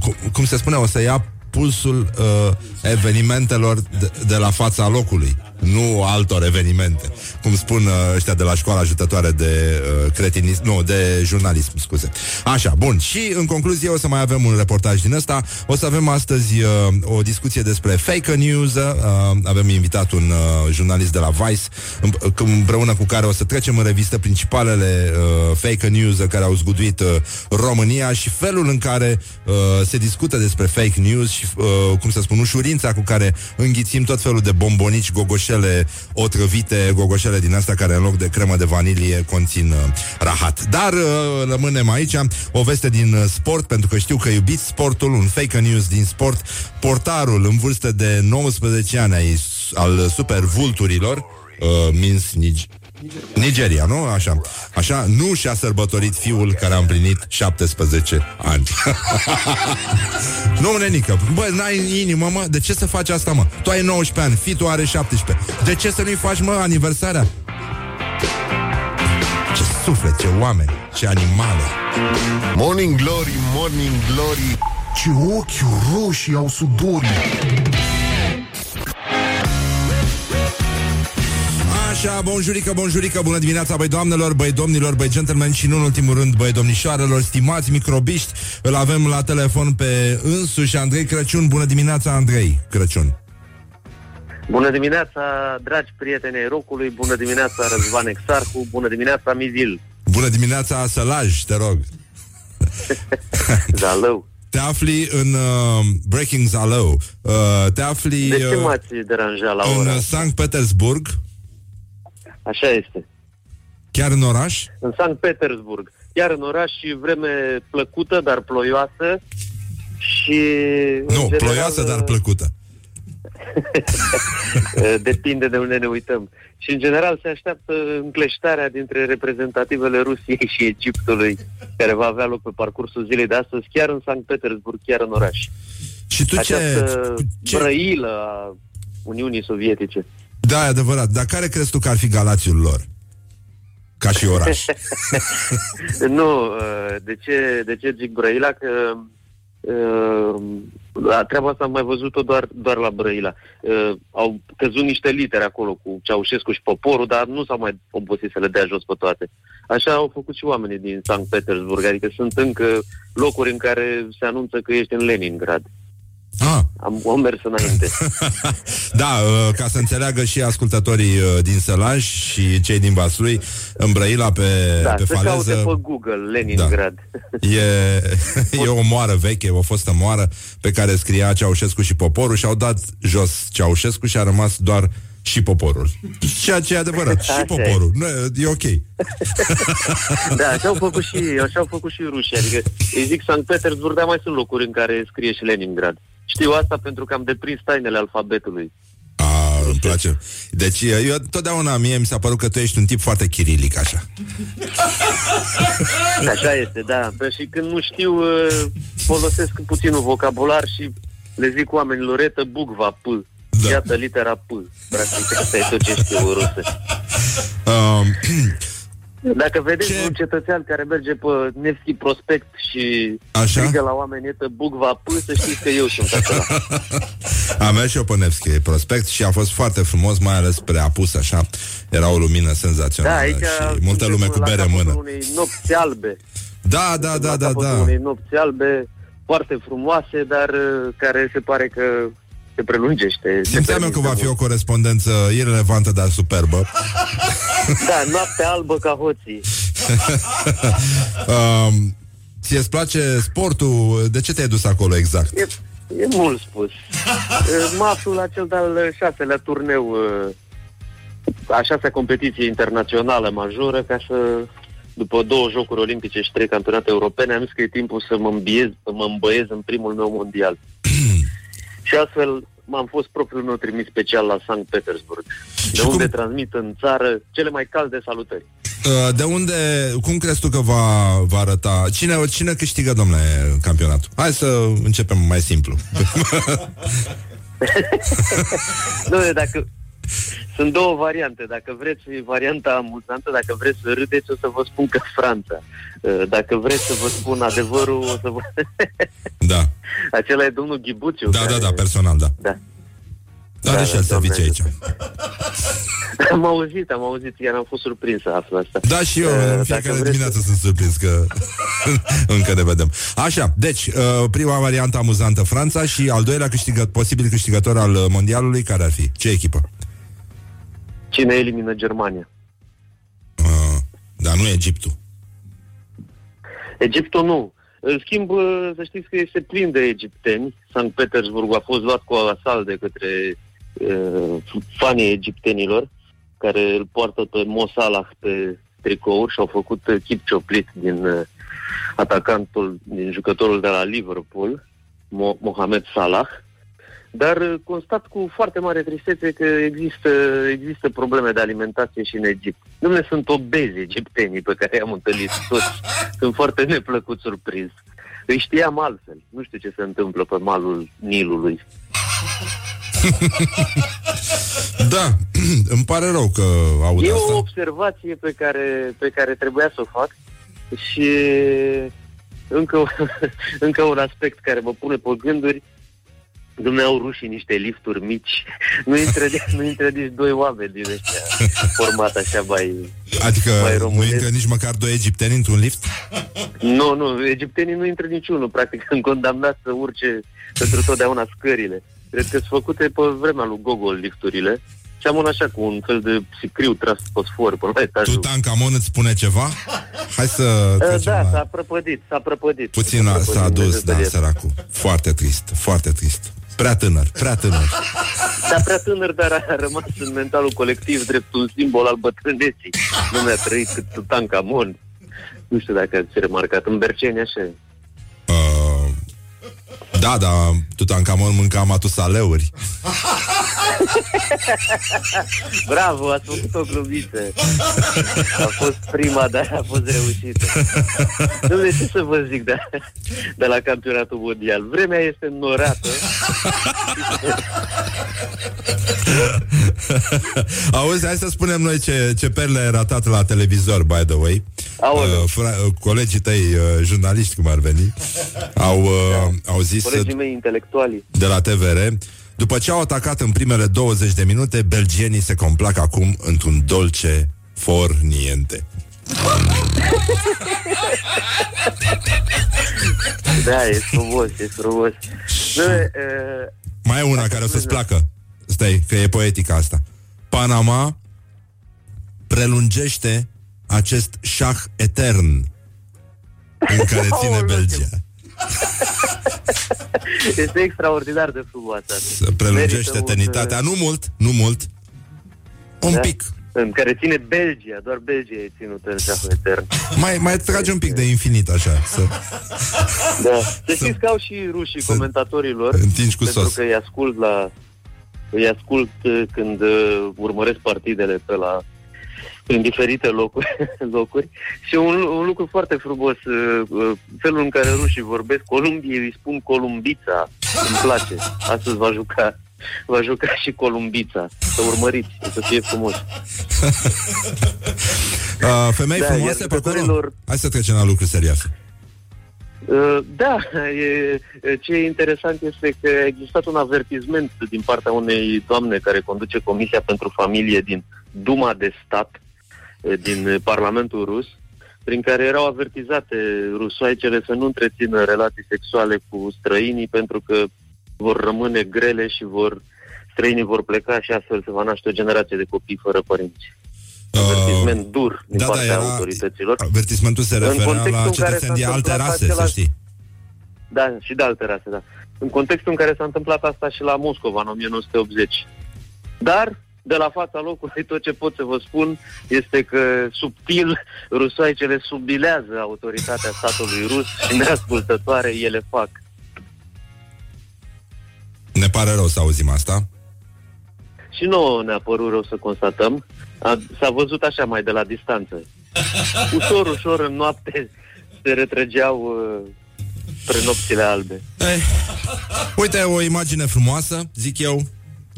cum, cum se spune, o să ia pulsul uh, evenimentelor de, de la fața locului, nu altor evenimente, cum spun uh, ăștia de la școala ajutătoare de uh, cretinism, nu, de jurnalism, scuze. Așa, bun. Și în concluzie o să mai avem un reportaj din ăsta. O să avem astăzi uh, o discuție despre fake news. Uh, avem invitat un uh, jurnalist de la Vice, împreună cu care o să trecem în revistă principalele uh, fake news care au zguduit uh, România și felul în care uh, se discută despre fake news și, uh, cum să spun, ușurința cu care înghițim tot felul de bombonici, gogoșele otrăvite, gogoșele din astea care în loc de cremă de vanilie conțin uh, rahat. Dar uh, rămânem aici, o veste din uh, sport, pentru că știu că iubiți sportul, un fake news din sport, portarul în vârstă de 19 ani ai, al super vulturilor, uh, Mins Nij- Nigeria, nu? Așa. Așa, nu și-a sărbătorit fiul care a împlinit 17 ani. nu, nenică, bă, n-ai inimă, mă, de ce să faci asta, mă? Tu ai 19 ani, fitul are 17. De ce să nu-i faci, mă, aniversarea? Ce suflet, ce oameni, ce animale. Morning Glory, Morning Glory Ce ochi roșii au sudorii Așa, bonjurică, bonjurică, bună dimineața, băi doamnelor, băi domnilor, băi gentlemen și nu în ultimul rând, băi domnișoarelor, stimați microbiști, îl avem la telefon pe însuși Andrei Crăciun. Bună dimineața, Andrei Crăciun. Bună dimineața, dragi prieteni ai rocului, bună dimineața, Răzvan Exarcu, bună dimineața, Mizil. Bună dimineața, Sălaj, te rog. Zalău. Te afli în uh, Breaking Zalău. Uh, te afli De ce uh, m-ați deranjat la în ora? uh, asta? Sankt Petersburg, Așa este. chiar în oraș. În Sankt Petersburg. Iar în oraș și vreme plăcută, dar ploioasă. Și... în Nu, general, ploioasă, dar plăcută. eh, Depinde de unde ne uităm. Și în general se așteaptă încleștarea dintre reprezentativele Rusiei și Egiptului, care va avea loc pe parcursul zilei de astăzi, chiar în Sankt Petersburg, chiar în oraș. Și tu ce, Această ce... brăilă a Uniunii Sovietice. Da, e adevărat. Dar care crezi tu că ar fi Galațiul lor? Ca și oraș. nu, uh, de ce, de ce zic Brăila? Că uh, la treaba asta am mai văzut-o doar, doar la Brăila. Uh, au căzut niște litere acolo cu Ceaușescu și poporul, dar nu s-au mai obosit să le dea jos pe toate. Așa au făcut și oamenii din Sankt Petersburg, adică sunt încă locuri în care se anunță că ești în Leningrad. Ah, Am, am mers înainte. da, uh, ca să înțeleagă și ascultătorii uh, din Sălaj și cei din Vaslui, în Brăila pe, Da, pe să caute faleză... pe Google Leningrad. E, e o moară veche, o fostă moară pe care scria Ceaușescu și poporul și au dat jos Ceaușescu și a rămas doar și poporul. Ceea ce e adevărat, și Așa e. poporul. Nu, e ok. Da, așa au făcut și, așa au făcut și rușii. Adică îi zic Sankt Petersburg, dar mai sunt locuri în care scrie și Leningrad. Știu asta pentru că am deprins tainele alfabetului. A, îmi place. Deci, eu totdeauna mie mi s-a părut că tu ești un tip foarte chirilic, așa. Așa este, da. Bă, și când nu știu, uh, folosesc puținul vocabular și le zic oamenilor, retă bugva, P. Da. Iată litera P. Practic, asta e tot ce știu în rusă. Um, Dacă vedeți Ce? un cetățean care merge pe Nevski Prospect și Așa? strigă la oameni, iată bugva, P, să știți că eu sunt acela. am mers și eu pe Nevski prospect și a fost foarte frumos, mai ales spre apus, așa. Era o lumină senzațională Da, aici și multă suntem lume cu la bere în capătul mână. unei nopți albe. Da, da, da, la da, capătul da. unei nopți albe foarte frumoase, dar uh, care se pare că se prelungește. se Simțeam eu că va permite fi o mult. corespondență irelevantă, dar superbă. Da, noapte albă ca hoții. um, ție îți place sportul? De ce te-ai dus acolo exact? E, e mult spus. Uh, Mă aflu la cel de-al șaselea turneu, uh, a șasea competiție internațională majoră, ca să, după două jocuri olimpice și trei campionate europene, am zis că e timpul să mă îmbiez, să mă îmbăiez în primul meu mondial. și astfel m-am fost propriul meu trimis special la Sankt Petersburg, de cum- unde transmit în țară cele mai calde salutări. Uh, De unde, cum crezi tu că va, va arăta? Cine, cine câștigă, domnule, campionatul? Hai să începem mai simplu. Nu, dacă... Sunt două variante. Dacă vreți varianta amuzantă, dacă vreți să râdeți, o să vă spun că Franța. Uh, Dacă vreți să vă spun adevărul, o să vă... Da, Acela e domnul Ghibuțiu. da, care... da, da, personal, da. Da. Are Da, și el da, servicii doamne. aici. Am auzit, am auzit, iar am fost surprins să aflu asta. Da, și eu Uh, în dacă fiecare vreți dimineață sunt surprins că încă ne vedem. Așa, deci, uh, prima variantă amuzantă Franța și al doilea câștigă, posibil câștigător al uh, mondialului, care ar fi? Ce echipă? Cine elimină Germania? Uh, dar nu Egiptul. Egiptul nu. În schimb, uh, să știți că este plin de egipteni. Sankt Petersburg a fost luat cu asalt de către uh, fanii egiptenilor, care îl poartă pe Mo Salah pe tricouri și au făcut uh, chip cioplit din uh, atacantul, din jucătorul de la Liverpool, Mo- Mohamed Salah. Dar uh, constat cu foarte mare tristețe că există, există probleme de alimentație și în Egipt. Dom'le, sunt obezi egiptenii pe care i-am întâlnit toți. Sunt foarte neplăcut surprins. Îi știam altfel. Nu știu ce se întâmplă pe malul Nilului. Da, îmi pare rău că aud E o asta. observație pe care, pe care trebuia să o fac și încă, încă un aspect care mă pune pe gânduri. Dumneau rușii niște lifturi mici. Nu intră, nu intră nici doi oameni din ăștia format așa mai... Adică mai nu românesc. intră nici măcar doi egipteni într-un lift? Nu, nu, egiptenii nu intră niciunul, practic sunt condamnați să urce pentru totdeauna scările. Cred că sunt făcute pe vremea lui Gogol lifturile. Seamănă așa cu un fel de sicriu tras fosfor până la etajul. Tutankamon îți spune ceva? Hai să Uh, trecem Da, la... s-a prăpădit, s-a prăpădit. Puțin S-a a, prăpădit, s-a dus, Dumnezeu da, să-l ierte. săracul. Foarte trist, foarte trist. Prea tânăr, prea tânăr. Dar prea tânăr, dar a rămas în mentalul colectiv drept un simbol al bătrâneții. Nu mi-a trăit cât Tutankamon. Nu știu dacă ați remarcat. În Berceni așa e. Uh, da, da, Tutankamon mânca matusaleuri. Bravo, ați făcut o glumiță. A fost prima, dar a fost reușită. Nu de ce să vă zic de, de la campionatul mondial. Vremea este înnorată. Auzi, hai să spunem noi ce, ce perle ai ratat la televizor, by the way. Aoleu. Uh, fra- uh, colegii tăi, uh, jurnaliști, cum ar veni, au, uh, au zis uh, Colegii mei intelectuali. de la TVR după ce au atacat în primele 20 de minute, belgienii se complac acum într-un dolce forniente. Da, e frumos, e frumos. Nu, uh, Mai e una care o să-ți placă. Stai, că e poetica asta. Panama prelungește acest șah etern în care ține Aoleu, Belgia. este extraordinar de frumoasă. Să prelungește Merită un, eternitatea. Nu mult, nu mult, Un da? pic. În care ține Belgia, doar Belgia e ținută în șahul etern. Mai, mai trage un pic de infinit, așa. Să... Da. Să știți că au și rușii comentatorilor, întingi cu pentru sos. că îi ascult la îi ascult uh, când uh, urmăresc partidele pe la în diferite locuri, locuri. și un, un lucru foarte frumos, uh, uh, felul în care rușii vorbesc, Columbiei îi spun Columbița, îmi place. Astăzi va juca, va juca și Columbița. Să urmăriți, o să fie frumos. Uh, femei Da, frumoase iar pe acolo? jucătorilor- Hai să trecem la lucruri serioase. Uh, Da, e, ce e interesant este că a existat un avertisment din partea unei doamne care conduce Comisia pentru Familie din Duma de Stat, eh, din Parlamentul Rus, prin care erau avertizate rusoaicele să nu întrețină relații sexuale cu străinii pentru că vor rămâne grele și vor străinii vor pleca și astfel se va naște o generație de copii fără părinți. Avertisment dur din da, da, partea era- autorităților. Avertismentul se În referea contextul la în care cetățeni s-a de alte întâmplat rase, să același- știi. Da, și de alte rase, da. În contextul în care s-a întâmplat asta și la Moscova în 1980. Dar, de la fața locului, tot ce pot să vă spun este că subtil rusoaicele submilează autoritatea statului rus și neascultătoare ele fac. Ne pare rău să auzim asta. Și nouă ne-a părut rău să constatăm. A, s-a văzut așa mai de la distanță. Ușor, ușor, în noapte se retrăgeau uh, spre nopțile albe. Uite, o imagine frumoasă, zic eu.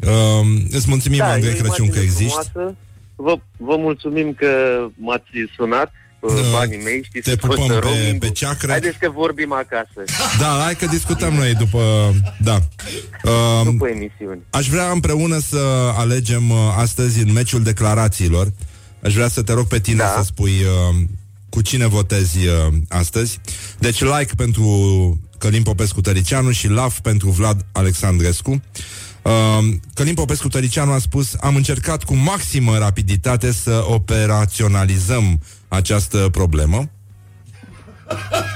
Uh, îți mulțumim, da, e Andrei o Crăciun, imagine că existi. frumoasă. Vă, vă mulțumim că m-ați sunat, uh, banii mei, știți te că costă pupăm pe- roaming-ul. pe ceacră. Haideți că vorbim acasă, Da, hai că discutăm noi după... Da. Uh, după emisiuni. Aș vrea împreună să alegem uh, astăzi în meciul declarațiilor. Aș vrea să te rog pe tine da. să spui uh, cu cine votezi uh, astăzi. Deci like pentru Călim Popescu Tăricianu și love pentru Vlad Alexandrescu. Uh, Călim Popescu Tăricianu a spus Am încercat cu maximă rapiditate să operaționalizăm această problemă.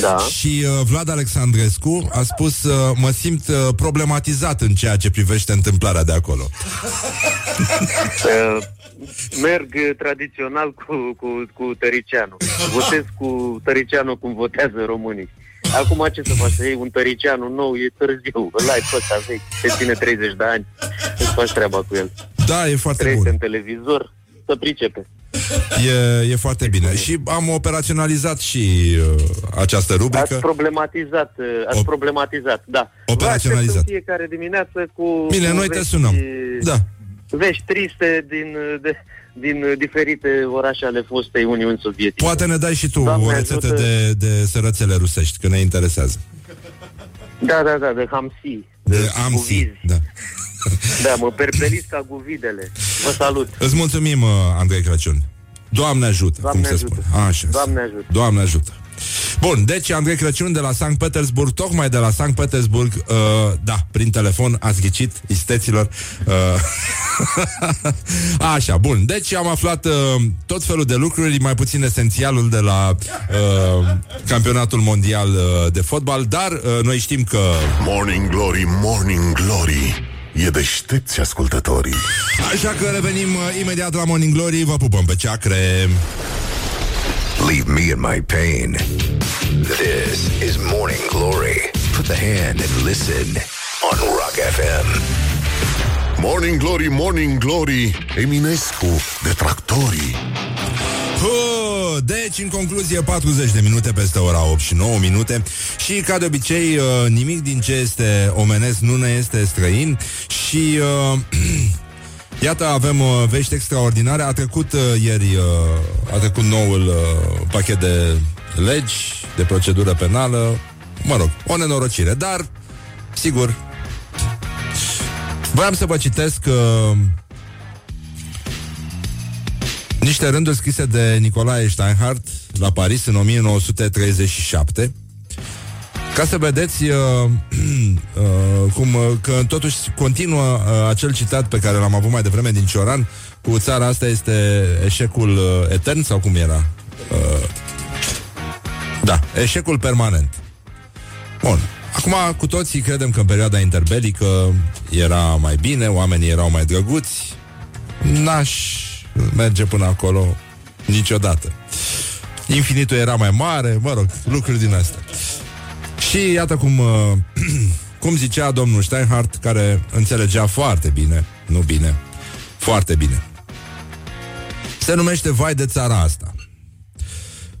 Da. Și uh, Vlad Alexandrescu a spus uh, Mă simt uh, problematizat în ceea ce privește întâmplarea de acolo Uh, merg uh, tradițional cu, cu, cu Tăricianu. Votez cu Tăricianu cum votează românii. Acum ce să faci? Să iei un Tăricianu nou, e târziu. Îl ai pe ăsta vechi, te ține 30 de ani. Îți faci treaba cu el. Da, e foarte Trăiește bun în televizor, să pricepe. E, e foarte bine Și am operaționalizat și uh, această Ați rubrică problematizat, uh, ați Op- problematizat, da. Operaționalizat. Vă aștept în fiecare dimineață cu... Bine, cu noi te vești, sunăm. Da. Vești triste din, de, din diferite orașe ale fostei Uniuni Sovietice. Poate ne dai și tu Doamne o rețetă ajută. de, de sărățele rusești Că ne interesează Da, da, da, de hamsi. De amsi da. Da, mă perpeliți ca guvidele. Vă salut. Îți mulțumim, uh, Andrei Crăciun Doamne ajută, Doamne cum se ajută. spune Așa. Doamne ajută. Doamne ajută Bun, deci Andrei Crăciun de la Sankt Petersburg, tocmai de la Sankt Petersburg, uh, da, prin telefon, ați ghicit, isteților. Uh, așa, bun, deci am aflat uh, tot felul de lucruri, mai puțin esențialul de la uh, campionatul mondial uh, de fotbal, dar uh, noi știm că... Morning Glory, Morning Glory E deștepți ascultătorii Așa că revenim uh, imediat la Morning Glory, vă pupăm pe ceacre. Leave me in my pain. This is Morning Glory. Put the hand and listen on Rock FM. Morning Glory, Morning Glory Eminescu, detractorii Uh, Deci, în concluzie, 40 de minute peste ora 8 și 9 minute Și, ca de obicei, uh, nimic din ce este omenesc nu ne este străin Și, uh, iată, avem uh, vești extraordinare. A trecut uh, ieri, uh, a trecut noul uh, pachet de legi, de procedură penală. Mă rog, o nenorocire. Dar, sigur, Vreau să vă citesc uh, niște rânduri scrise de Nicolae Steinhardt la Paris în 1937 ca să vedeți uh, uh, cum uh, că totuși continuă uh, acel citat pe care l-am avut mai devreme din Cioran cu țara asta este eșecul uh, etern sau cum era? Uh, da, eșecul permanent. Bun. Acum, cu toții credem că în perioada interbelică era mai bine, oamenii erau mai drăguți, N-aș merge până acolo niciodată. Infinitul era mai mare, mă rog, lucruri din astea. Și iată cum, uh, cum zicea domnul Steinhardt, care înțelegea foarte bine, nu bine, foarte bine. Se numește Vai de țara asta.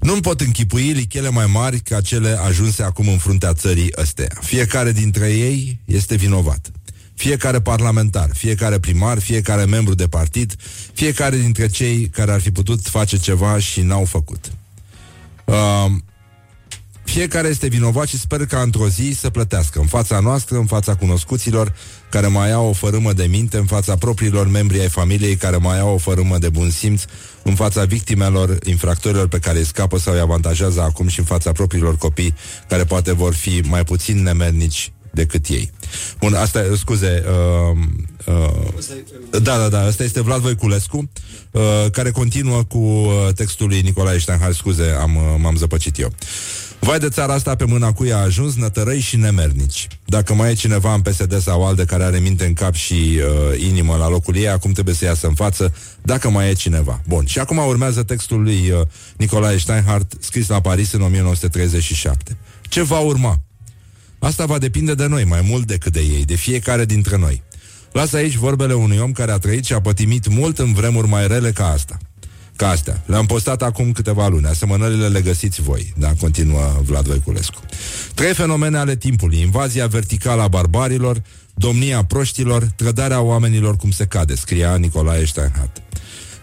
Nu-mi pot închipui lichele mai mari ca cele ajunse acum în fruntea țării ăsteia. Fiecare dintre ei este vinovat. Fiecare parlamentar, fiecare primar, fiecare membru de partid, fiecare dintre cei care ar fi putut face ceva și n-au făcut. Uh, fiecare este vinovat și sper ca într-o zi să plătească. În fața noastră, în fața cunoscuților care mai au o fărâmă de minte, în fața propriilor membri ai familiei care mai au o fărâmă de bun simț, în fața victimelor, infractorilor pe care îi scapă sau îi avantajează acum și în fața propriilor copii care poate vor fi mai puțin nemernici decât ei. Bun, asta, scuze, uh, uh, da, da, da, asta este Vlad Voiculescu, uh, care continuă cu uh, textul lui Nicolae Ștenhar, scuze, am, uh, m-am zăpăcit eu. Vai de țara asta pe mâna cui a ajuns nătărăi și nemernici. Dacă mai e cineva în PSD sau ALDE care are minte în cap și uh, inimă la locul ei, acum trebuie să iasă în față, dacă mai e cineva. Bun, și acum urmează textul lui uh, Nicolae Steinhardt, scris la Paris în 1937. Ce va urma? Asta va depinde de noi mai mult decât de ei, de fiecare dintre noi. Las aici vorbele unui om care a trăit și a pătimit mult în vremuri mai rele ca asta. Ca astea. Le-am postat acum câteva luni. Asemănările le găsiți voi, da, continuă Vlad Voiculescu. Trei fenomene ale timpului. Invazia verticală a barbarilor, domnia proștilor, trădarea oamenilor cum se cade, scria Nicolae Steinhardt.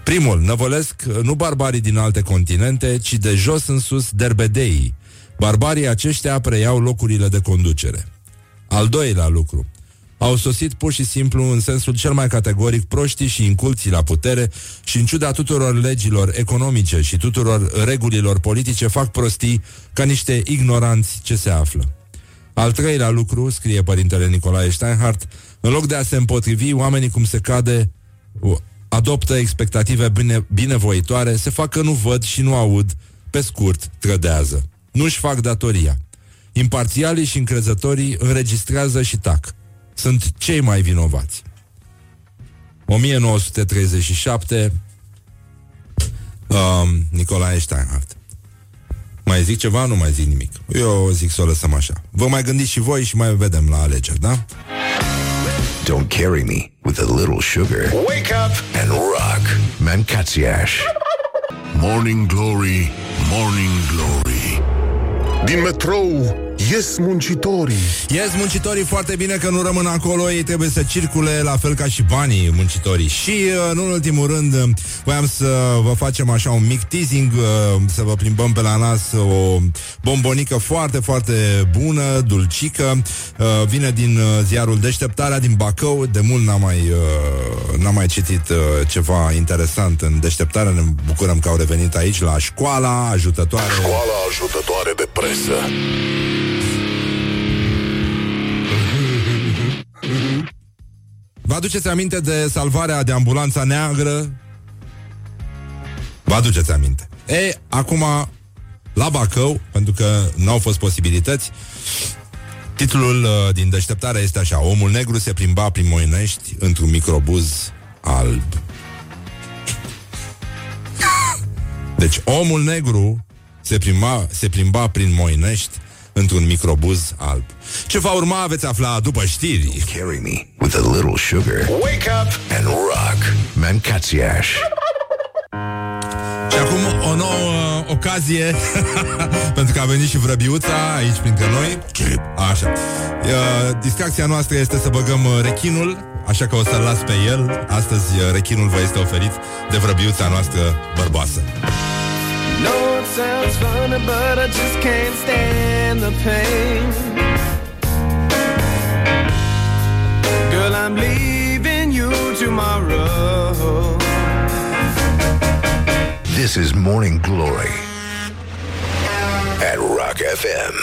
Primul, năvălesc nu barbarii din alte continente, ci de jos în sus derbedeii. Barbarii aceștia preiau locurile de conducere. Al doilea lucru, au sosit pur și simplu în sensul cel mai categoric proștii și inculții la putere și în ciuda tuturor legilor economice și tuturor regulilor politice fac prostii ca niște ignoranți ce se află. Al treilea lucru, scrie părintele Nicolae Steinhardt, în loc de a se împotrivi, oamenii cum se cade adoptă expectative bine, binevoitoare, se fac că nu văd și nu aud, pe scurt, trădează. Nu-și fac datoria. Imparțialii și încrezătorii înregistrează și tac sunt cei mai vinovați. 1937 um, Nicolae Steinhardt Mai zic ceva? Nu mai zic nimic Eu zic să o lăsăm așa Vă mai gândiți și voi și mai vedem la alegeri, da? Don't carry me with a little sugar. Wake up and rock. Mancațiaș. Morning Glory, Morning Glory Din metrou Ies muncitorii. Ies muncitorii foarte bine că nu rămân acolo Ei trebuie să circule la fel ca și banii muncitorii. Și uh, nu în ultimul rând uh, Voiam să vă facem așa un mic teasing uh, Să vă plimbăm pe la nas O bombonică foarte, foarte bună Dulcică. Vine din ziarul Deșteptarea din Bacău. De mult n-am mai, n-am mai citit ceva interesant în Deșteptarea. Ne bucurăm că au revenit aici La școala ajutătoare. Școala ajutătoare de presă Vă aduceți aminte de salvarea de ambulanța neagră? Vă aduceți aminte. E, acum, la Bacău, pentru că n-au fost posibilități, titlul uh, din deșteptare este așa Omul negru se plimba prin Moinești într-un microbuz alb. Deci omul negru se plimba, se plimba prin Moinești într-un microbuz alb. Ce va urma veți afla după știri. Carry me with a little sugar. Wake up and rock. Mancațiaș. Și acum o nouă ocazie Pentru că a venit și vrăbiuța Aici printre noi Așa uh, Distracția noastră este să băgăm uh, rechinul Așa că o să-l las pe el Astăzi uh, rechinul vă este oferit De vrăbiuța noastră bărboasă No, it sounds funny, but I just can't stand the pain. Girl, I'm leaving you tomorrow. This is Morning Glory at Rock FM.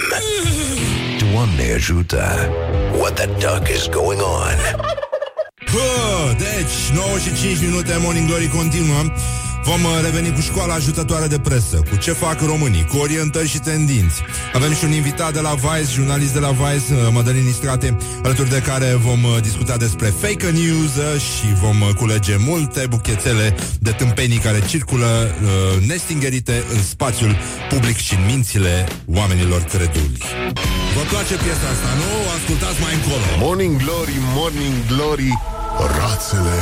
Doamne ajută. What the duck is going on? Hă, deci, 9 și 5 minute Morning Glory continuă Vom uh, reveni cu școala ajutătoare de presă, cu ce fac românii, cu orientări și tendinți. Avem și un invitat de la Vice, jurnalist de la Vice, uh, Mădălin Istrate, alături de care vom uh, discuta despre fake news uh, și vom uh, culege multe buchetele de tâmpenii care circulă uh, nestingerite în spațiul public și în mințile oamenilor creduli. Vă place piesa asta, nu? O Ascultați mai încolo. Morning Glory, Morning Glory, rațele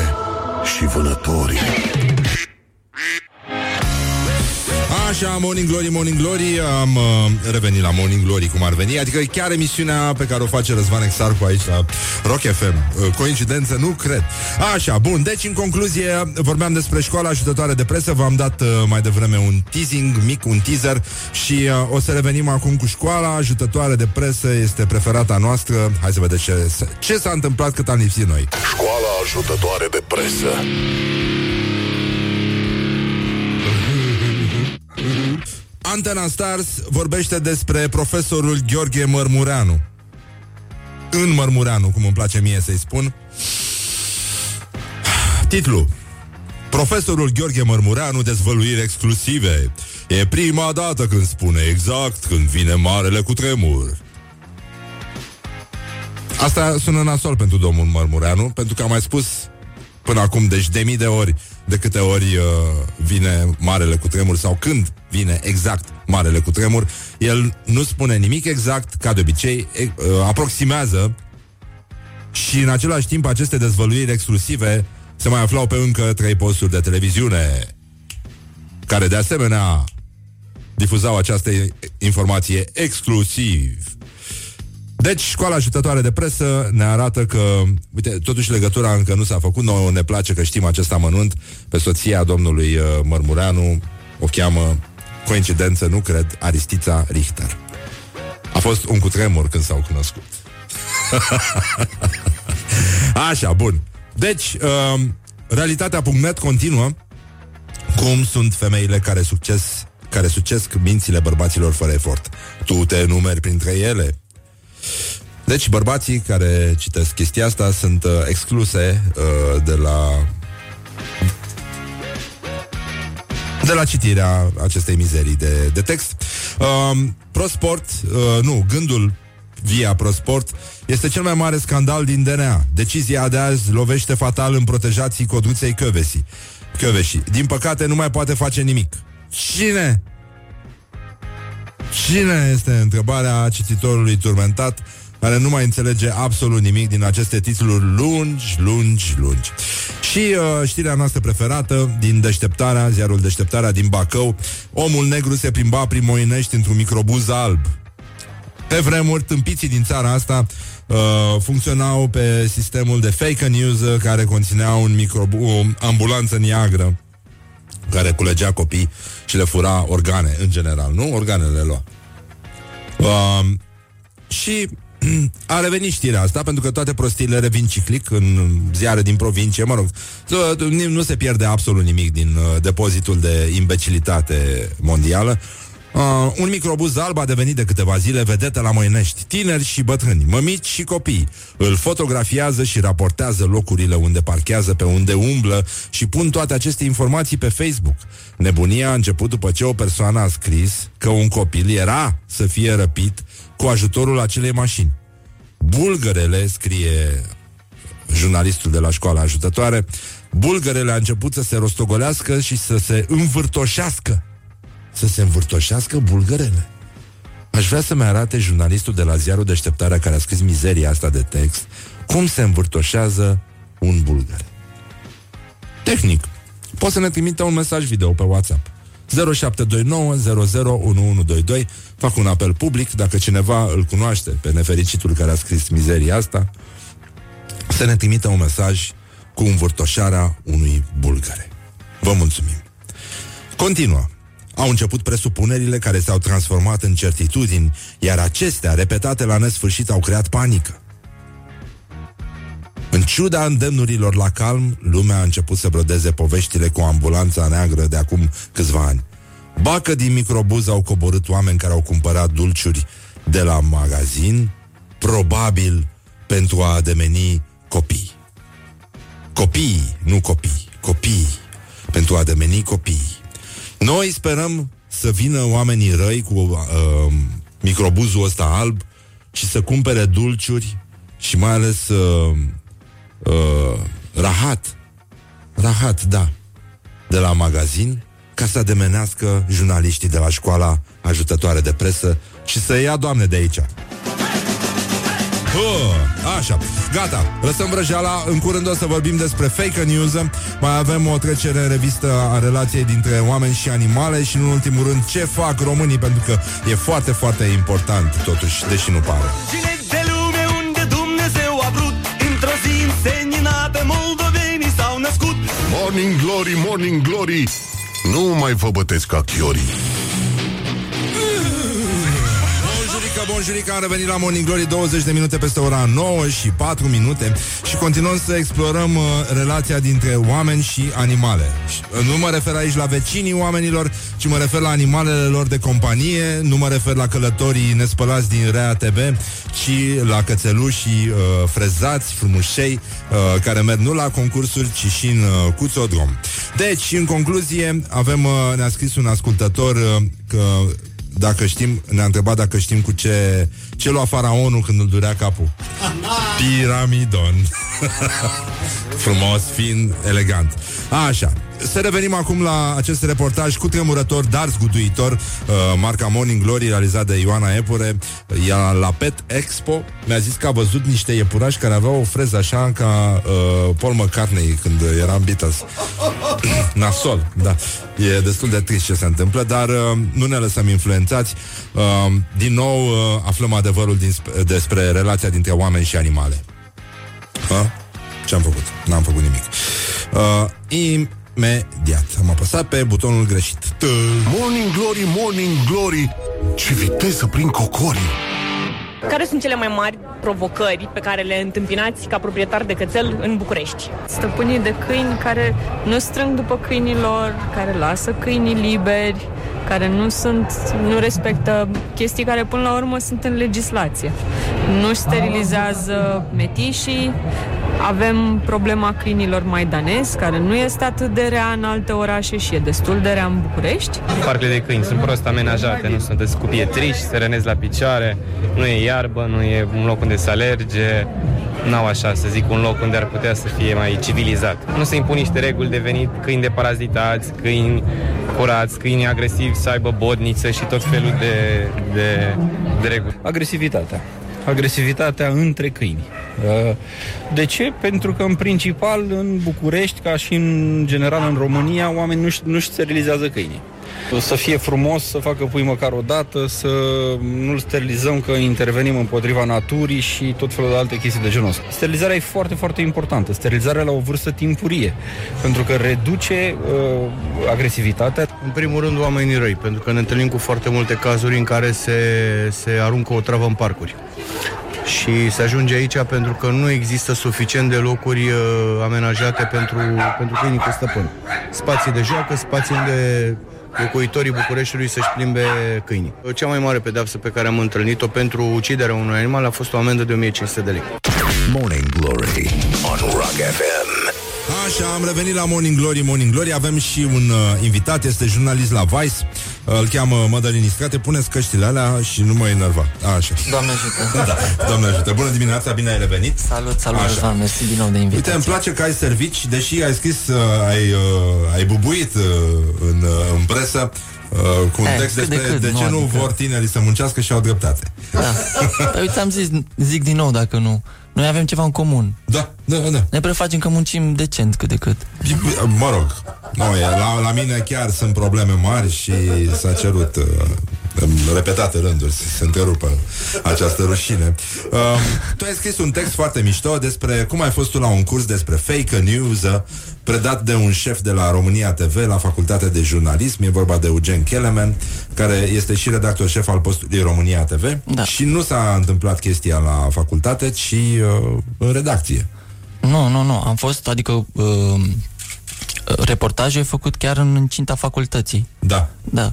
și vânătorii. Așa, Morning Glory, Morning Glory Am uh, revenit la Morning Glory cum ar veni Adică chiar emisiunea pe care o face Răzvan Exarcu aici la Rock FM uh, Coincidență? Nu cred Așa, bun, deci în concluzie Vorbeam despre școala ajutătoare de presă V-am dat uh, mai devreme un teasing mic, un teaser Și uh, o să revenim acum cu școala ajutătoare de presă Este preferata noastră Hai să vedem ce, ce s-a întâmplat cât am lipsit noi Școala ajutătoare de presă. Antena Stars vorbește despre profesorul Gheorghe Mărmureanu. În Mărmureanu, cum îmi place mie să-i spun. Titlu Profesorul Gheorghe Mărmureanu dezvăluiri exclusive. E prima dată când spune exact când vine marele cu tremur. Asta sună nasol pentru domnul Mărmureanu, pentru că am mai spus până acum, deci de mii de ori, de câte ori uh, vine marele cu tremur sau când vine exact marele cu tremur, el nu spune nimic exact, ca de obicei, e, uh, aproximează și în același timp aceste dezvăluiri exclusive se mai aflau pe încă trei posturi de televiziune care de asemenea difuzau această informație exclusiv. Deci, școala ajutătoare de presă ne arată că, uite, totuși legătura încă nu s-a făcut, nouă ne place că știm acest amănunt, pe soția domnului uh, Mărmureanu, o cheamă, coincidență, nu cred, Aristița Richter. A fost un cutremur când s-au cunoscut. Așa, bun. Deci, uh, realitatea.net continuă cum sunt femeile care succes care sucesc mințile bărbaților fără efort. Tu te numeri printre ele? Deci bărbații care citesc chestia asta sunt uh, excluse uh, de la de la citirea acestei mizerii de, de text. Uh, Prosport, uh, nu, gândul via Prosport este cel mai mare scandal din DNA. Decizia de azi lovește fatal în protejații codruței Căvesi. Căveși. Din păcate nu mai poate face nimic. Cine? Cine este întrebarea cititorului turmentat care nu mai înțelege absolut nimic din aceste titluri lungi, lungi, lungi. Și uh, știrea noastră preferată din Deșteptarea, ziarul Deșteptarea din Bacău, omul negru se plimba prin Moinești într-un microbuz alb. Pe vremuri, tâmpiții din țara asta uh, funcționau pe sistemul de fake news uh, care conținea un microbu- o ambulanță neagră care culegea copii și le fura organe, în general, nu? Organele lua. Uh, și a revenit știrea asta, pentru că toate prostiile revin ciclic în ziare din provincie, mă rog, nu se pierde absolut nimic din uh, depozitul de imbecilitate mondială. Uh, un microbuz alb a devenit de câteva zile vedetă la Moinești. Tineri și bătrâni, mămici și copii îl fotografiază și raportează locurile unde parchează, pe unde umblă și pun toate aceste informații pe Facebook. Nebunia a început după ce o persoană a scris că un copil era să fie răpit cu ajutorul acelei mașini. Bulgărele, scrie jurnalistul de la școala ajutătoare, bulgărele a început să se rostogolească și să se învârtoșească. Să se învârtoșească bulgărele. Aș vrea să-mi arate jurnalistul de la ziarul Deșteptarea care a scris mizeria asta de text cum se învârtoșează un bulgar. Tehnic. Poți să ne trimită un mesaj video pe WhatsApp. 0729 Fac un apel public Dacă cineva îl cunoaște pe nefericitul care a scris mizeria asta Să ne trimită un mesaj Cu învârtoșarea unui bulgare. Vă mulțumim. Continuă. Au început presupunerile care s-au transformat în certitudini, iar acestea, repetate la nesfârșit, au creat panică. În ciuda îndemnurilor la calm, lumea a început să brodeze poveștile cu ambulanța neagră de acum câțiva ani. Bacă din microbuz au coborât oameni care au cumpărat dulciuri de la magazin, probabil pentru a ademeni copii. Copii, nu copii, copii. pentru a demeni copiii. Noi sperăm să vină oamenii răi cu uh, microbuzul ăsta alb și să cumpere dulciuri și mai ales uh, uh, rahat. Rahat, da. De la magazin ca să ademenească jurnaliștii de la școala ajutătoare de presă și să ia doamne de aici. Uh, așa, gata, lăsăm vrăjeala În curând o să vorbim despre fake news Mai avem o trecere în revistă A relației dintre oameni și animale Și în ultimul rând ce fac românii Pentru că e foarte, foarte important Totuși, deși nu pare Cine zi înseninată moldovenii s-au născut. Morning Glory, Morning Glory. Nu mai vă bătesc ca chiorii Bunjurica, bunjurica, am revenit la Morning Glory 20 de minute peste ora 9 și 4 minute Și continuăm să explorăm uh, relația dintre oameni și animale. Și, uh, Nu mă refer aici la vecinii oamenilor Ci mă refer la animalele lor de companie Nu mă refer la călătorii nespălați din Rea TV Ci la cățelușii uh, frezați, frumușei uh, Care merg nu la concursuri, ci și în uh, cuțodrom. Deci, în concluzie, avem, uh, ne-a scris un ascultător uh, că dacă știm, ne-a întrebat dacă știm cu ce ce lua faraonul când îl durea capul. Piramidon. Frumos, fin, elegant. Așa. Să revenim acum la acest reportaj cu tremurător, dar zguduitor, uh, marca Morning Glory, realizat de Ioana Epure, ea la Pet Expo. Mi-a zis că a văzut niște iepurași care aveau o freză așa ca uh, Paul McCartney când era în Beatles. Nasol, da. E destul de trist ce se întâmplă, dar uh, nu ne lăsăm influențați. Uh, din nou uh, aflăm adevărul din, despre relația dintre oameni și animale. Ha? Ce am făcut? N-am făcut nimic. Uh, imediat. Am apăsat pe butonul greșit. Tă. Morning Glory, Morning Glory Ce viteză prin cocorii Care sunt cele mai mari provocări pe care le întâmpinați ca proprietar de cățel în București? Stăpânii de câini care nu strâng după câinilor, care lasă câinii liberi, care nu sunt, nu respectă chestii care până la urmă sunt în legislație. Nu sterilizează metișii, avem problema câinilor maidanezi, care nu este atât de rea în alte orașe și e destul de rea în București. Parcurile de câini sunt prost amenajate, nu sunt cu pietriși, se rănesc la picioare, nu e iarbă, nu e un loc unde să alerge, n-au așa, să zic, un loc unde ar putea să fie mai civilizat. Nu se impun niște reguli de venit câini de parazitați, câini curați, câini agresivi, să aibă bodniță și tot felul de, de, de reguli. Agresivitatea. Agresivitatea între câini. Uh, De ce? Pentru că, în principal, în București, ca și în general în România, oamenii nu-și, nu-și sterilizează câinii. Să fie frumos, să facă pui măcar o dată, să nu-l sterilizăm că intervenim împotriva naturii și tot felul de alte chestii de genul ăsta. Sterilizarea e foarte, foarte importantă. Sterilizarea la o vârstă timpurie, pentru că reduce uh, agresivitatea. În primul rând, oamenii răi, pentru că ne întâlnim cu foarte multe cazuri în care se, se aruncă o travă în parcuri. Și se ajunge aici pentru că nu există suficient de locuri uh, amenajate pentru, pentru câinii cu stăpân. Spații de joacă, spații unde locuitorii Bucureștiului să-și plimbe câinii. Cea mai mare pedeapsă pe care am întâlnit-o pentru uciderea unui animal a fost o amendă de 1500 de lei. Morning Glory on Rock FM. Așa, am revenit la Morning Glory, Morning Glory Avem și un uh, invitat, este jurnalist la Vice uh, Îl cheamă Mădălin Iscate Puneți căștile alea și nu mă enerva Așa Doamne ajută. da, Doamne ajută, bună dimineața, bine ai revenit Salut, salut, Așa. Răzvan, mersi din nou de invitație. Uite, îmi place că ai servit și deși ai scris, uh, ai, uh, ai bubuit uh, în, uh, în presă uh, cu un Eh, text cât de despre cât, de nu, ce nu adică- vor tinerii să muncească și au dreptate. Da. Păi uite, am zis, zic din nou dacă nu. Noi avem ceva în comun. Da, da, da. Ne prefacem că muncim decent cât de cât. Mă rog, nu, e, la, la mine chiar sunt probleme mari și s-a cerut uh, în repetate rânduri să se întrerupă această rușine. Uh, tu ai scris un text foarte mișto despre cum ai fost tu la un curs despre fake news uh, predat de un șef de la România TV la facultatea de jurnalism, e vorba de Eugen Kelemen, care este și redactor șef al postului România TV Da. și nu s-a întâmplat chestia la facultate, ci uh, în redacție. Nu, nu, nu. Am fost, adică, uh, reportajul e făcut chiar în incinta facultății. Da. Da.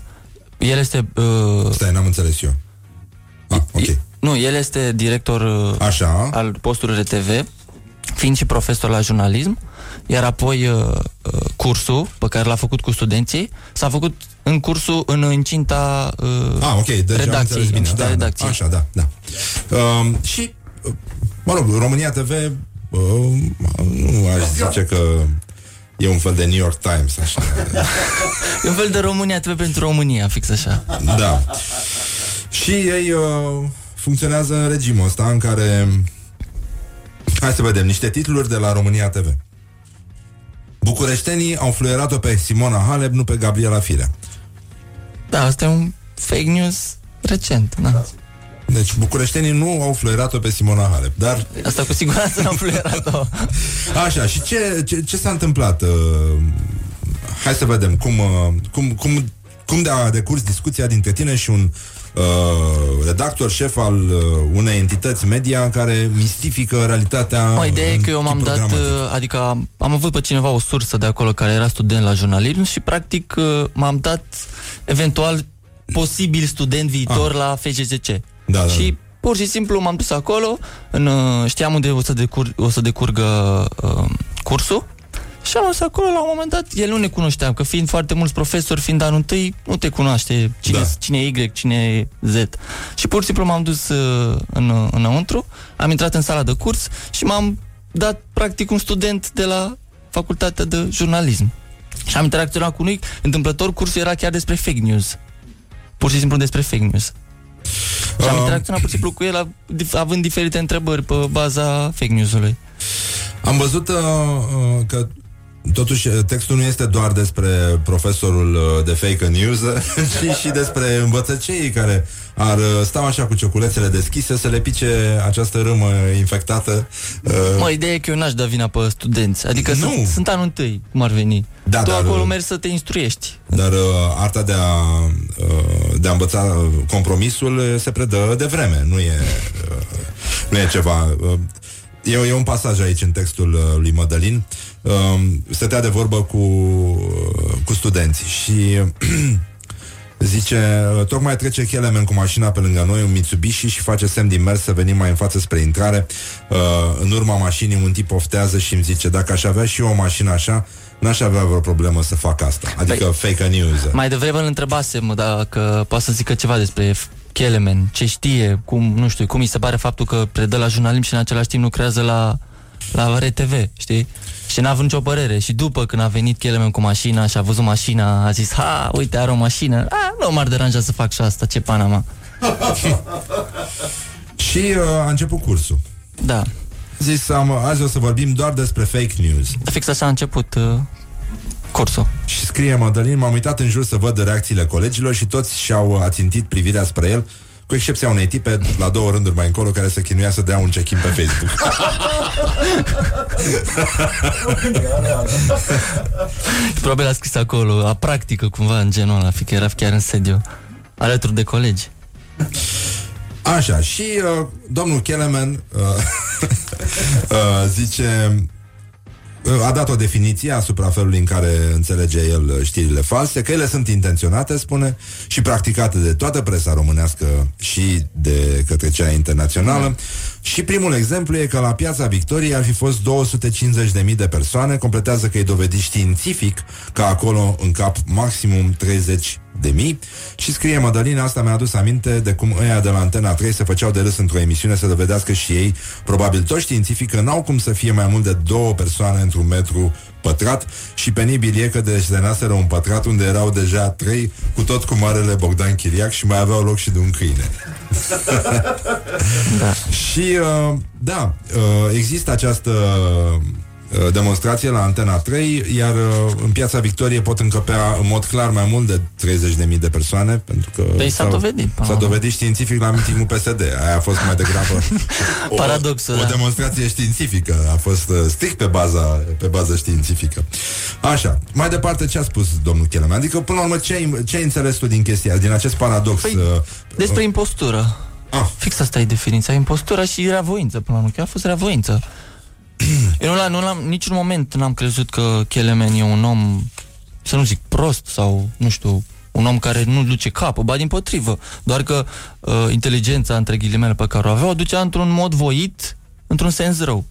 El este... Uh, Stai, n-am înțeles eu. Ah, ok. Nu, el este director uh, Așa. al postului RTV, fiind și profesor la jurnalism, iar apoi uh, uh, cursul pe care l-a făcut cu studenții s-a făcut în cursul, în incinta uh, Ah, ok, deci am redacției. înțeles bine. incinta Da, da, redacției. așa, da, da. Um, și, uh, mă rog, România TV, uh, nu aș zice că e un fel de New York Times, așa. E un fel de România TV pentru România, fix așa. Da. Și ei uh, funcționează în regimul ăsta în care Hai să vedem niște titluri de la România TV. Bucureștenii au fluierat-o pe Simona Halep, nu pe Gabriela Firea. Da, asta e un fake news recent. Da. Deci bucureștenii nu au fluierat-o pe Simona Halep, dar... Asta cu siguranță n-am fluierat-o. Așa, și ce, ce, ce s-a întâmplat? Uh, hai să vedem cum, uh, cum, cum, cum de a decurs discuția dintre tine și un uh, redactor șef al uh, unei entități media care mistifică realitatea Mă, ideea e în că eu m-am tipul dat, dramatic. uh, adică am, am avut pe cineva o sursă de acolo care era student la jurnalism și practic uh, m-am dat eventual posibil student viitor Ah. la FGCC. Da, da, și pur și simplu m-am dus acolo, în, uh, știam unde o să, decur, o să decurgă uh, cursul și am dus acolo la un moment dat, el nu ne cunoșteam, că fiind foarte mulți profesori, fiind anul întâi, nu te cunoaște cine, da. cine e Y, cine e Z. Și pur și simplu m-am dus uh, în, înăuntru, am intrat în sala de curs și m-am dat practic un student de la facultatea de jurnalism. Și am interacționat cu lui, întâmplător cursul era chiar despre fake news. Pur și simplu despre fake news. Și am Um. interacționat pur și simplu cu el av- dif- având diferite întrebări pe baza fake news-ului. Am văzut uh, uh, că Totuși, uh, textul nu este doar despre profesorul uh, de fake news, ci și despre învățăceii care ar uh, sta așa cu cioculețele deschise să le pice această râmă infectată. uh, Mă, ideea e că eu n-aș da vina pe studenți. Adică Nu. sunt, sunt anul întâi, cum ar veni. Da, tu dar, acolo uh, mergi să te instruiești. Dar uh, arta de a, uh, de a învăța uh, compromisul uh, se predă de vreme, nu e, uh, nu e ceva... Uh, e, e un pasaj aici în textul uh, lui Mădălin. Uh, stătea de vorbă cu, uh, cu studenții și zice, uh, tocmai trece Kelemen cu mașina pe lângă noi, un Mitsubishi și face semn din mers să venim mai în față spre intrare. Uh, în urma mașinii un tip oftează și îmi zice, dacă aș avea și eu o mașină așa, n-aș avea vreo problemă să fac asta. Adică fake news. Mai devreme îl întrebasem dacă poate să zică ceva despre Kelemen, ce știe, cum, nu știu, cum îi se pare faptul că predă la jurnalism și în același timp lucrează la, la RTV, știi? Și n-a avut nicio părere. Și după când a venit Kelemen cu mașina și a văzut mașina, a zis, ha, uite, are o mașină. A, nu m-ar deranja să fac și asta, ce pana mea. Și uh, a început cursul. Da. Zis, am, azi o să vorbim doar despre fake news. Fix așa a început uh, cursul. Și scrie Madalin, m-am uitat în jur să văd reacțiile colegilor și toți și-au ațintit privirea spre el, cu excepția unei tipe la două rânduri mai încolo care se chinuia să dea un check-in pe Facebook. Probabil a scris acolo, la practică cumva în genul ăla, fi că era chiar în sediu, alături de colegi. Așa, și uh, domnul Kelemen uh, uh, zice uh, a dat o definiție asupra felului în care înțelege el uh, știrile false, că ele sunt intenționate, spune, și practicate de toată presa românească și de către cea internațională. Și primul exemplu e că la Piața Victoriei ar fi fost 250.000 de persoane, completează că e dovedit științific că acolo în cap maximum 30 de mii și scrie Madalina, asta mi-a adus aminte de cum ăia de la Antena 3 se făceau de râs într-o emisiune să dovedească și ei, probabil tot științific, că n-au cum să fie mai mult de două persoane într-un metru pătrat și penibil e că desenaseră un pătrat unde erau deja trei, cu tot cu marele Bogdan Chiriac și mai aveau loc și de un câine. da. Și, uh, da, uh, există această uh, demonstrație la Antena 3, iar uh, în Piața Victoriei pot încăpea în mod clar mai mult de 30.000 de persoane, pentru că Păi s-a s-a- dovedit, până S-a la urmă. dovedit științific la mitingul PSD. Aia a fost mai degrabă o, Paradoxul, o da. demonstrație științifică. A fost uh, strict pe baza, pe bază științifică. Așa, mai departe ce a spus domnul Cheleman? Adică, până la urmă, ce ai, ce ai înțeles tu din chestia, din acest paradox? Păi, uh, Despre impostură. Ah. Fix asta e definiția. Impostura și reavoință, până la urmă. Chiar a fost reavoință. Eu nu, la, nu la niciun moment n-am crezut că Kelemen e un om, să nu zic prost sau, nu știu, un om care nu duce capul, ba din potrivă. Doar că uh, inteligența, între ghilimele, pe care o avea, o ducea într-un mod voit, într-un sens rău.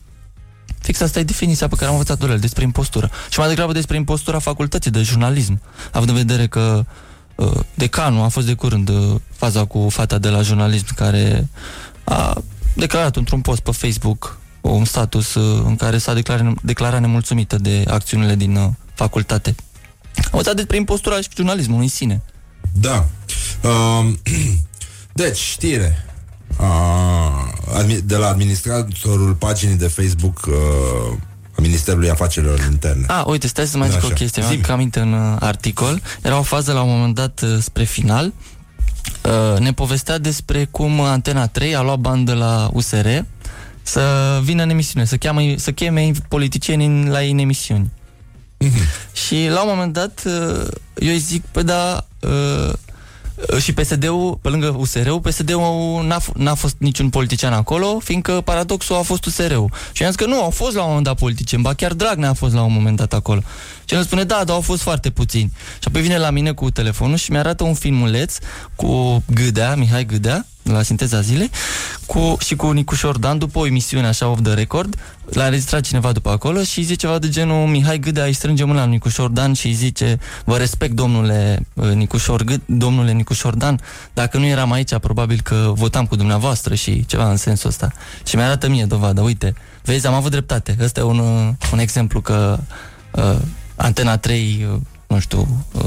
Fix asta e definiția pe care am învățat-o de el, despre impostură. Și mai degrabă despre impostura facultății de jurnalism, având în vedere că uh, decanul a fost de curând uh, faza cu fata de la jurnalism care a declarat într-un post pe Facebook un status uh, în care s-a declarat, declarat nemulțumită de acțiunile din uh, facultate. Am învățat despre impostura și jurnalismul în sine. Da. Um, deci, știre. Uh, admi- de la administratorul paginii de Facebook uh, a Ministerului Afacerilor Interne. A, uite, stai să mai Da, zic o așa. chestie. Mi-am Zi-mi. adus aminte în uh, articol. Era o fază la un moment dat uh, spre final. Uh, ne povestea despre cum Antena 3 a luat bani de la USR să vină în emisiune, să, cheamă, să cheme politicieni în- la ei în emisiuni. Și la un moment dat uh, eu îi zic, păi da, uh, și PSD-ul, pe lângă USR-ul, PSD-ul n-a, f- n-a fost niciun politician acolo, fiindcă paradoxul a fost USR-ul. Și am zis că nu, au fost la un moment dat politicieni, ba chiar Dragnea a fost la un moment dat acolo. Și el îmi spune, da, dar au fost foarte puțini. Și apoi vine la mine cu telefonul și mi-arată un filmuleț cu Gâdea, Mihai Gâdea, la Sinteza Zilei, cu, și cu Nicu Șordan, după o emisiune așa off the record, l-a înregistrat cineva după acolo și zice ceva de genul Mihai Gâdea îi strânge mâna lui Nicu Șordan și îi zice vă respect domnule uh, Nicușor Gâd, domnule Nicu Șordan, dacă nu eram aici probabil că votam cu dumneavoastră și ceva în sensul ăsta. Și mi-arată mie dovadă, uite, vezi, am avut dreptate. Ăsta e un, uh, un exemplu că uh, Antena 3, uh, nu știu, uh,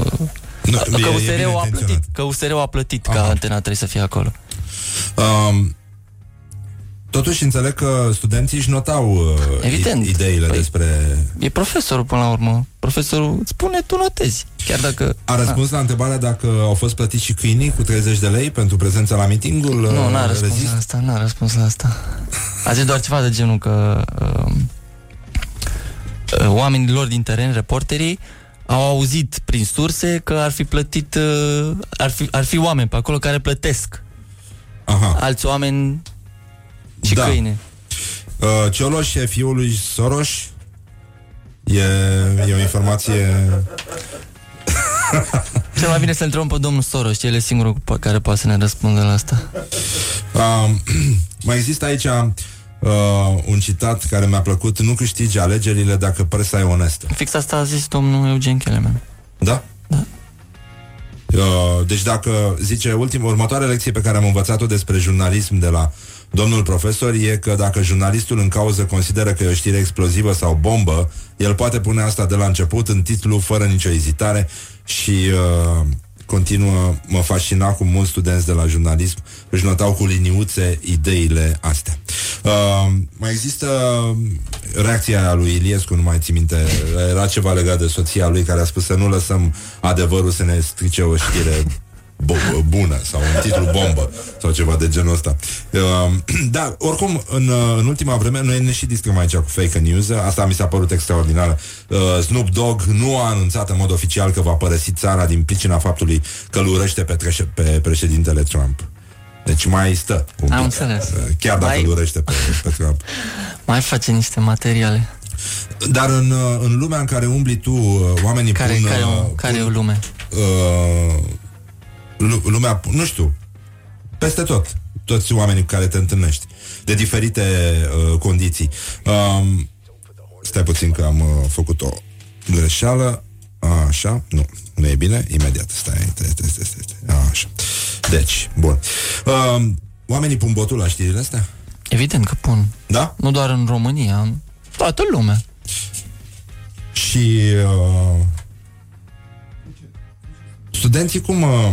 Nu, că e- e USR-ul bine a intenționat. plătit, că USR-ul a plătit ca Antena 3 să fie acolo. Um, totuși înțeleg că studenții își notau uh, Evident. i- ideile Păi- despre... E profesorul până la urmă. Profesorul îți spune, tu notezi. Chiar dacă... A răspuns la întrebarea dacă au fost plătiți și câinii cu 30 de lei pentru prezența la mitingul Nu, uh, n-a răspuns Rezist? la asta, n-a răspuns la asta. A zis doar ceva de genul că uh, uh, oamenii lor din teren, reporterii, au auzit prin surse că ar fi plătit, uh, ar, fi, ar fi oameni pe acolo care plătesc. Aha. Alți oameni și Da. câine. Uh, Cioloș e fiul lui Soros E, e o informație Cel mai bine să întrebăm pe domnul Soros, el e singurul pe care poate să ne răspundă la asta. uh, Mai există aici uh, un citat care mi-a plăcut Nu câștigi alegerile dacă presa e onestă Fix asta a zis domnul Eugen Kelemen. Da? Da. Uh, deci dacă zice ultima, următoarea lecție pe care am învățat-o despre jurnalism de la domnul profesor e că dacă jurnalistul în cauză consideră că e o știre explozivă sau bombă, el poate pune asta de la început în titlu fără nicio ezitare și uh, continuă, mă fascina cum mulți studenți de la jurnalism își notau cu liniuțe ideile astea. Uh, mai există reacția aia lui Iliescu, nu mai țin minte, era ceva legat de soția lui care a spus să nu lăsăm adevărul să ne strice o știre bo- bună sau un titlu bombă sau ceva de genul ăsta. Uh, da, oricum, în, uh, în ultima vreme, noi ne și distrăm aici cu fake news, asta mi s-a părut extraordinar. Uh, Snoop Dogg nu a anunțat în mod oficial că va părăsi țara din pricina faptului că îl urăște pe, treșe, pe președintele Trump. Deci mai stă un Am pic, înțeles. uh, chiar dacă Mai- îl urăște pe, pe Trump. Mai face niște materiale. Dar în, uh, în lumea în care umbli tu, uh, oamenii Care, pun... care, uh, care e o lume? uh, lu- lumea, nu știu, peste tot, toți oamenii cu care te întâlnești, de diferite uh, condiții. Um, stai puțin că am uh, făcut o greșeală. Așa, nu, nu e bine, imediat, stai, stai, stai, stai, stai, stai. așa. Deci, bun. Um, oamenii pun botul la știrile astea? Evident că pun. Da? Nu doar în România, în toată lumea. Și uh, studenții cum, uh,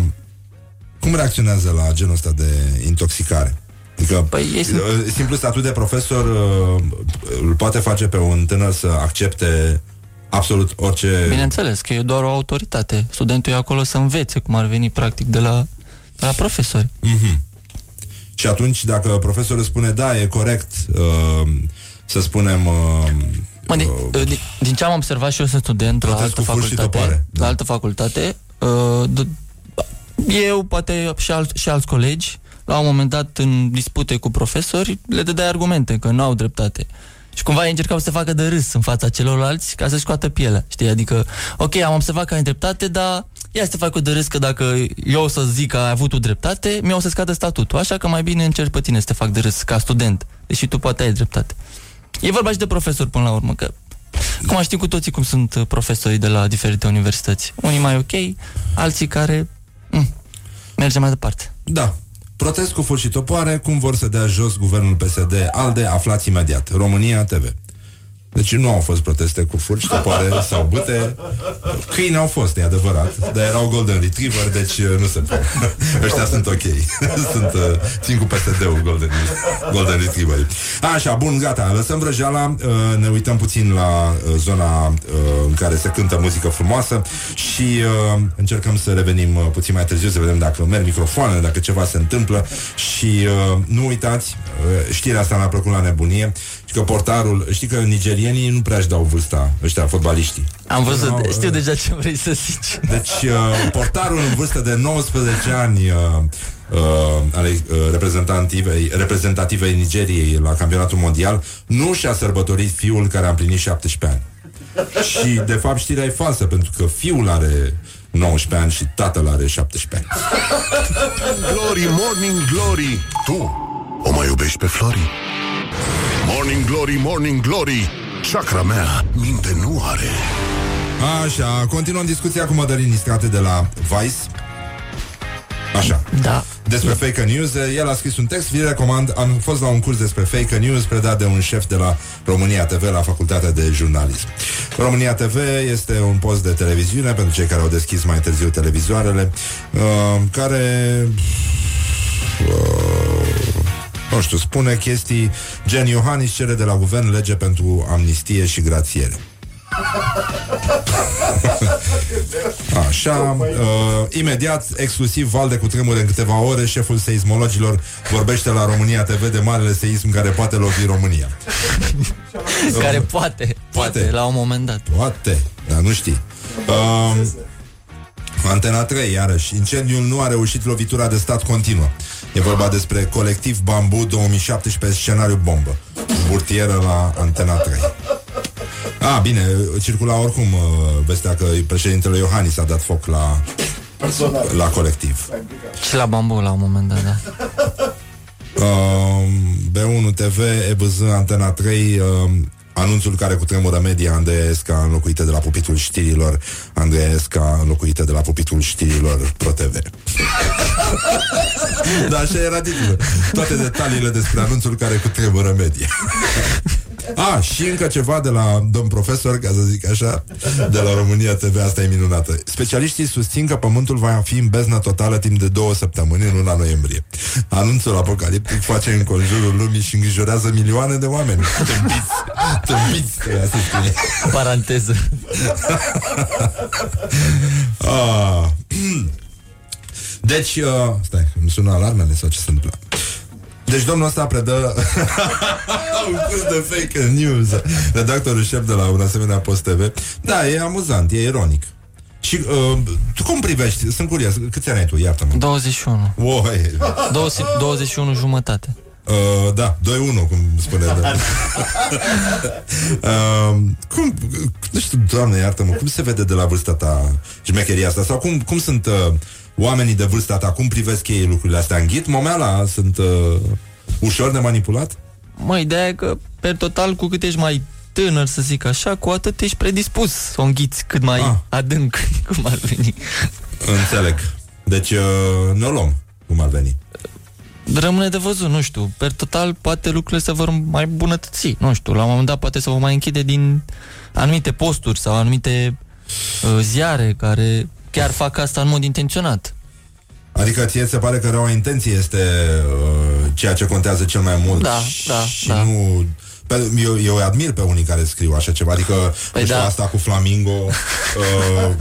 cum reacționează la genul ăsta de intoxicare? Adică păi este... uh, simplu statut de profesor uh, îl poate face pe un tânăr să accepte absolut orice... Bineînțeles că e doar o autoritate. Studentul e acolo să învețe cum ar veni practic de la, de la profesori. Mm-hmm. Și atunci dacă profesorul spune da, e corect uh, să spunem... Uh, Mă, din, din, din ce am observat și eu sunt student la Protest altă cu fur și facultate, topoare, la altă facultate, uh, d- eu, poate și, alt, și alți colegi, la un moment dat în dispute cu profesori, le dădeai argumente că nu au dreptate. Și cumva ei încercau să se facă de râs în fața celorlalți ca să-și scoată pielea, știi? Adică, ok, am observat că ai dreptate, dar ia să te fac de râs că dacă eu o să zic că ai avut tu dreptate, mi-o să scadă statutul. Așa că mai bine încerc pe tine să te fac de râs ca student, deși tu poate ai dreptate. E vorba și de profesori până la urmă, că cum știm cu toții cum sunt uh, profesorii de la diferite universități. Unii mai ok, alții care... Mm, merge mai departe. Da. Protest cu furci și topoare, cum vor să dea jos guvernul PSD ALDE, aflați imediat. România TV. Deci nu au fost proteste cu furci, topoare sau bute. Câini au fost, e adevărat, dar erau Golden Retriever, deci uh, nu se poate. Ăștia sunt ok. sunt, uh, țin cu PSD-ul Golden, Golden Retriever. Așa, bun, gata, lăsăm vrăjeala, uh, ne uităm puțin la uh, zona uh, în care se cântă muzică frumoasă și uh, încercăm să revenim uh, puțin mai târziu, să vedem dacă merg microfoanele, dacă ceva se întâmplă și uh, nu uitați, uh, știrea asta mi-a plăcut la nebunie, și că portarul, știi că nigerienii nu prea își dau vârsta, ăștia fotbaliștii. Am văzut, Nu, știu uh, deja ce vrei să zici. deci, uh, portarul în vârstă de 19 ani uh, uh, ale uh, reprezentativei, reprezentativei Nigeriei la campionatul mondial nu și-a sărbătorit fiul care a împlinit 17 ani. Și, de fapt, știrea e falsă, pentru că fiul are 19 ani și tatăl are 17 ani. Glory, morning glory Tu o mai iubești pe Flori? Morning glory, morning glory Chakra mea minte nu are Așa, continuăm discuția cu Mădălin Niscate de la Vice. Așa. Da. Despre fake news, el a scris un text, vi recomand, am fost la un curs despre fake news predat de un șef de la România TV la Facultatea de Jurnalism. România TV este un post de televiziune pentru cei care au deschis mai târziu televizoarele, uh, care uh, nu știu, spune chestii gen Iohannis cere de la guvern lege pentru amnistie și grațiere. Așa, uh, imediat, exclusiv val de cutremur în câteva ore, șeful seismologilor vorbește la România TV de marele seism care poate lovi România. Care poate, poate, la un moment dat. Poate, dar nu știi. Uh, Antena 3, iarăși. Incendiul nu a reușit lovitura de stat continuă. E vorba despre colectiv Bambu 2017 scenariu bombă. Burtieră la Antena 3. A, bine, circula oricum uh, vestea că președintele Iohannis a dat foc la, la colectiv. Și la bambu la un moment dat, da. Uh, B1 TV, EBZ, Antena 3, uh, anunțul care cu tremură media Andreesca înlocuită de la pupitul știrilor Andreesca înlocuită de la pupitul știrilor ProTV. da, așa era titlul. Toate detaliile despre anunțul care cu tremură media. A, și încă ceva de la domn profesor, ca să zic așa, de la România TV, asta e minunată. Specialiștii susțin că pământul va fi în beznă totală timp de două săptămâni în luna noiembrie. Anunțul apocaliptic face în conjurul lumii și îngrijorează milioane de oameni. Tâmpiți, tâmpiți, trebuia să scrie. Paranteză. Ah. Deci, uh, stai, îmi sună alarmele sau ce se întâmplă? Deci domnul ăsta predă un curs de fake news Redactorul șef de la un asemenea post TV Da, e amuzant, e ironic Și uh, tu cum privești? Sunt curios, câți ani ai tu? Iartă-mă 21. Oi. 20, 21 jumătate. Uh, da, 2-1, cum spune da. uh, cum, nu știu, doamne, iartă-mă Cum se vede de la vârsta ta șmecheria asta? Sau cum, cum sunt uh, oamenii de vârsta ta? Cum privesc ei lucrurile astea? Înghit momeala? Sunt uh, ușor de manipulat? Mă, ideea e că, pe total, cu cât ești mai tânăr, să zic așa, cu atât ești predispus să o înghiți cât mai ah. adânc, cum ar veni. Înțeleg Deci uh, ne o luăm, cum ar veni Rămâne de văzut, nu știu. Per total, poate lucrurile se vor mai bunătăți. Nu știu, la un moment dat poate se vor mai închide din anumite posturi sau anumite uh, ziare care chiar fac asta în mod intenționat. Adică ție se pare că rău intenție este uh, ceea ce contează cel mai mult Da, și da, și da. nu... Pe, eu, eu îi admir pe unii care scriu așa ceva Adică Păi nu știu, da. asta cu flamingo uh,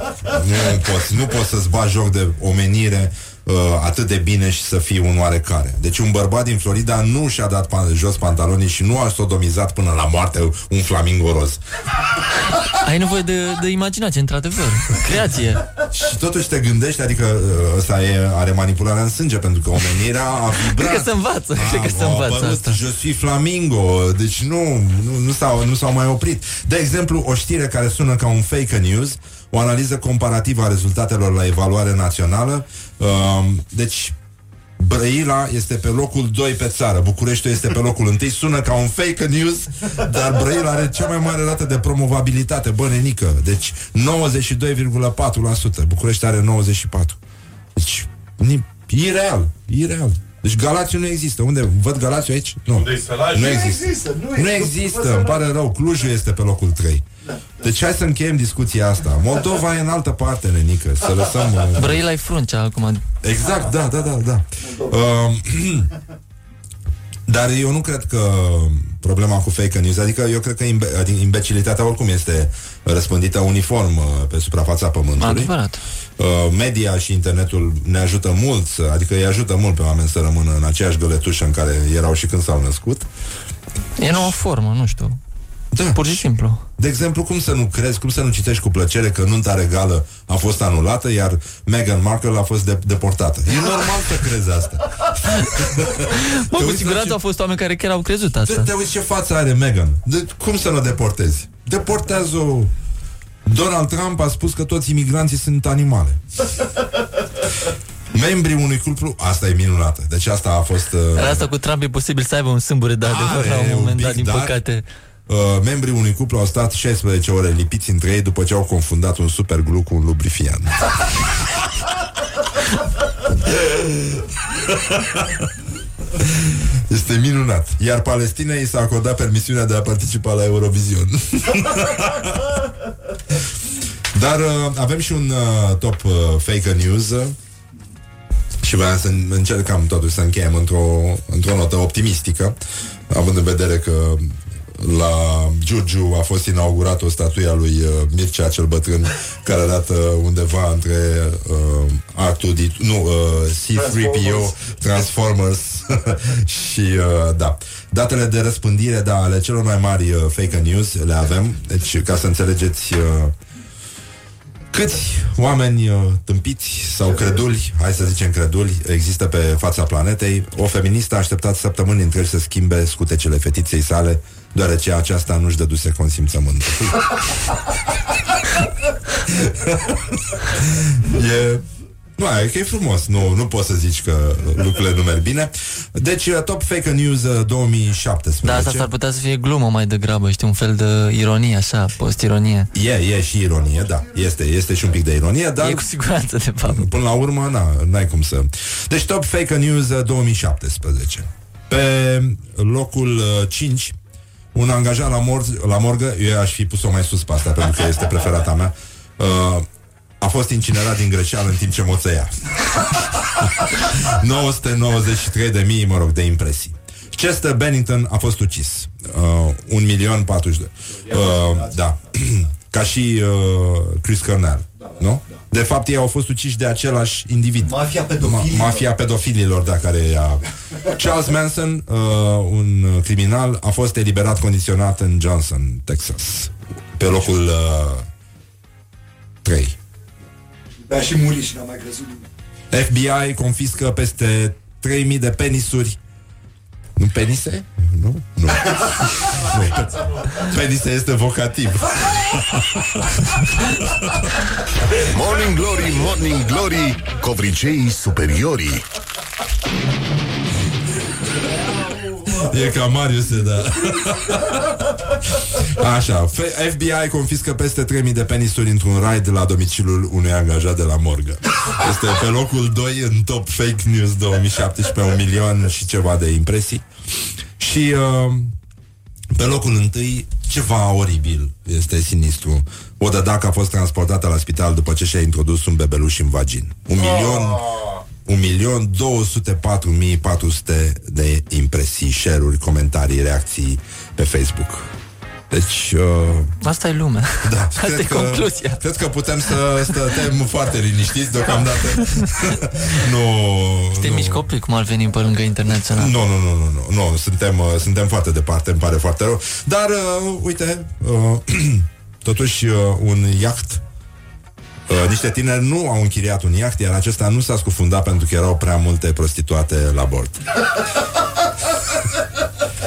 nu, poți, nu poți să-ți bagi joc de omenire uh, atât de bine și să fii un oarecare Deci un bărbat din Florida nu și-a dat pan- jos pantalonii Și nu a sodomizat până la moarte un flamingo roz Ai nevoie de, de imaginație, într-adevăr. Creație. Și totuși te gândești, adică uh, ăsta e, are manipularea în sânge Pentru că omenirea a vibrat Cred că se învață, cred că se au învață apărut, asta. Je suis flamingo Deci nu, nu, nu, s-au, nu s-au mai oprit De exemplu, o știre care sună ca un fake news O analiză comparativă a rezultatelor la evaluare națională um, Deci Brăila este pe locul 2 pe țară Bucureștiul este pe locul 1 Sună ca un fake news Dar Brăila are cea mai mare rată de promovabilitate Bă, nenică Deci 92,4% București are 94% Deci, ni- ireal Ireal deci Galațiu nu există. Unde? Văd Galațiu aici? Nu. Unde-i sălaj? Nu Nu există. există, nu Nu există. există. Cum să Îmi nu? pare rău. Clujul este pe locul 3. Deci hai să încheiem discuția asta. Moldova e în altă parte, nenică. Să lăsăm... uh, Brăila e fruncea acum. Exact, da, da, da, da. Uh, dar eu nu cred că problema cu fake news, adică eu cred că imbe- adică imbecilitatea oricum este răspândită uniform uh, pe suprafața pământului. Adevărat. Uh, media și internetul ne ajută mult, să- adică îi ajută mult pe oameni să rămână în aceeași găletușă în care erau și când s-au născut. E nouă formă, nu știu. Da. Pur și simplu. De exemplu, cum să nu crezi, cum să nu citești cu plăcere că nunta regală a fost anulată, iar Meghan Markle a fost de- deportată. E normal să crezi asta. Bă, Te cu uiți siguranță la au fost oameni care chiar au crezut Te, asta. te uiți ce față are Meghan. De, cum să nu o deportezi? Deportează-o. Donald Trump a spus că toți imigranții sunt animale. Membrii unui cuplu, asta e minunată. Deci asta a fost... Uh, Dar asta cu Trump e posibil să aibă un sâmbure de adevăr la Are un moment un dat, pic, din dar- păcate. Uh, membrii unui cuplu au stat 16 ore lipiți între ei după ce au confundat un superglu cu un lubrifiant. Este minunat. Iar Palestinei s-a acordat permisiunea de a participa la Eurovision. Dar uh, avem și un uh, top uh, fake news uh, și vreau să încercăm totuși să încheiem într-o, într-o notă optimistică, având în vedere că la Giurgiu a fost inaugurată o statuie a lui uh, Mircea cel bătrân care arată undeva între uh, R2D, nu, uh, C3PO Transformers și uh, da. Datele de răspândire da, ale celor mai mari uh, fake news le avem, deci ca să înțelegeți uh, Câți oameni uh, tâmpiți sau creduli, hai să zicem creduli, există pe fața planetei? O feministă a așteptat săptămâni întregi să schimbe scutecele fetiței sale, deoarece aceasta nu-și dăduse consimțământul. e... Nu, e că e frumos, nu, nu poți să zici că lucrurile nu merg bine. Deci, uh, Top Fake News uh, 2017. Da, asta s-ar putea să fie glumă mai degrabă, știi, un fel de ironie, așa, post-ironie. E, e și ironie, da. Este, este și un pic de ironie, dar... E cu siguranță, de fapt. Până la urmă, na, n-ai cum să... Deci Top Fake News uh, 2017. Pe locul uh, 5, un angajat la, mor- la morgă, eu aș fi pus-o mai sus pe asta, pentru că este preferata mea, uh, a fost incinerat din greșeală în timp ce moțăia. 993 de mii, mă rog, de impresii. Chester Bennington a fost ucis. Uh, un milion 42. Uh, da. Ca și uh, Chris Cornell. Nu? De fapt, ei au fost uciși de același individ. Mafia pedofililor. Ma- mafia pedofililor, da, care a... Charles Manson, uh, un criminal, a fost eliberat condiționat în Johnson, Texas. Pe locul uh, 3. Da, și muri și n-a mai crezut nimeni. FBI confiscă peste 3000 de penisuri. Nu penise? Nu? Nu. nu. Penise este vocativ. Morning Glory, Morning Glory Covriceii superiorii E ca Marius, e, da. Așa, F- FBI confiscă peste 3000 de penisuri într-un raid la domiciliul unui angajat de la morgă. Este pe locul 2 în top fake news 2017, un milion și ceva de impresii. Și uh, pe locul întâi, ceva oribil, este sinistru. O dădacă a fost transportată la spital după ce și-a introdus un bebeluș în vagin. Un milion... Un milion 204 mii 400 de impresii, share-uri, comentarii, reacții pe Facebook. Deci, uh, Asta e lumea. da, Asta e că, concluzia. Cred că putem să stăm foarte liniștiți deocamdată. nu, Știi nu. mici copii cum ar veni pe lângă internațional. Nu, nu, nu, nu, nu, nu. Suntem, uh, suntem foarte departe, îmi pare foarte rău. Dar, uh, uite, uh, totuși uh, un iaht Uh, niște tineri nu au închiriat un iaht, iar acesta nu s-a scufundat pentru că erau prea multe prostituate la bord.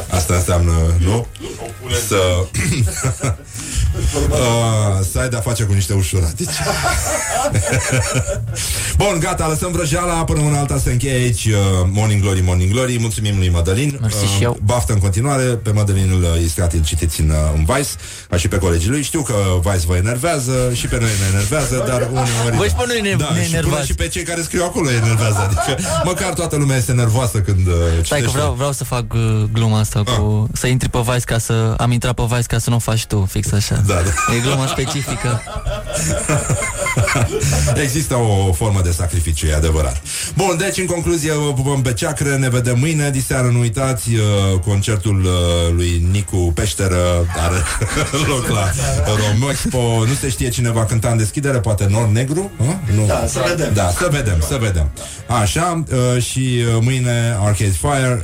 Asta înseamnă, nu? Să... uh, să ai de-a face cu niște ușuratici. Bun, gata, lăsăm vrăjeala Până una alta se încheie aici uh, Morning Glory, Morning Glory Mulțumim lui Madalin Mersi și eu. Baftă în continuare Pe Madalin îl uh, îl citiți în, uh, în Vice Ca și pe colegii lui Știu că Vice vă enervează Și pe noi ne enervează Dar uneori Bă, și pe noi ne- da, ne și până enervați. și pe cei care scriu acolo e enervează Adică măcar toată lumea este nervoasă Când uh, Stai că citește. vreau, vreau să fac uh, gluma asta cu... Să intri pe Vice ca să... Am intrat pe Vice ca să nu o faci tu, fix așa. Da, da. E gluma specifică. Există o formă de sacrificiu, e adevărat. Bun, deci în concluzie vă pupăm pe ceacră, ne vedem mâine, diseară nu uitați, uh, concertul uh, lui Nicu Peșteră are loc la Romexpo, nu se știe cine va cânta în deschidere, poate Nor Negru? Uh? Nu. Da, să vedem. Da, să vedem, să vedem. Așa, uh, și uh, mâine Arcade Fire.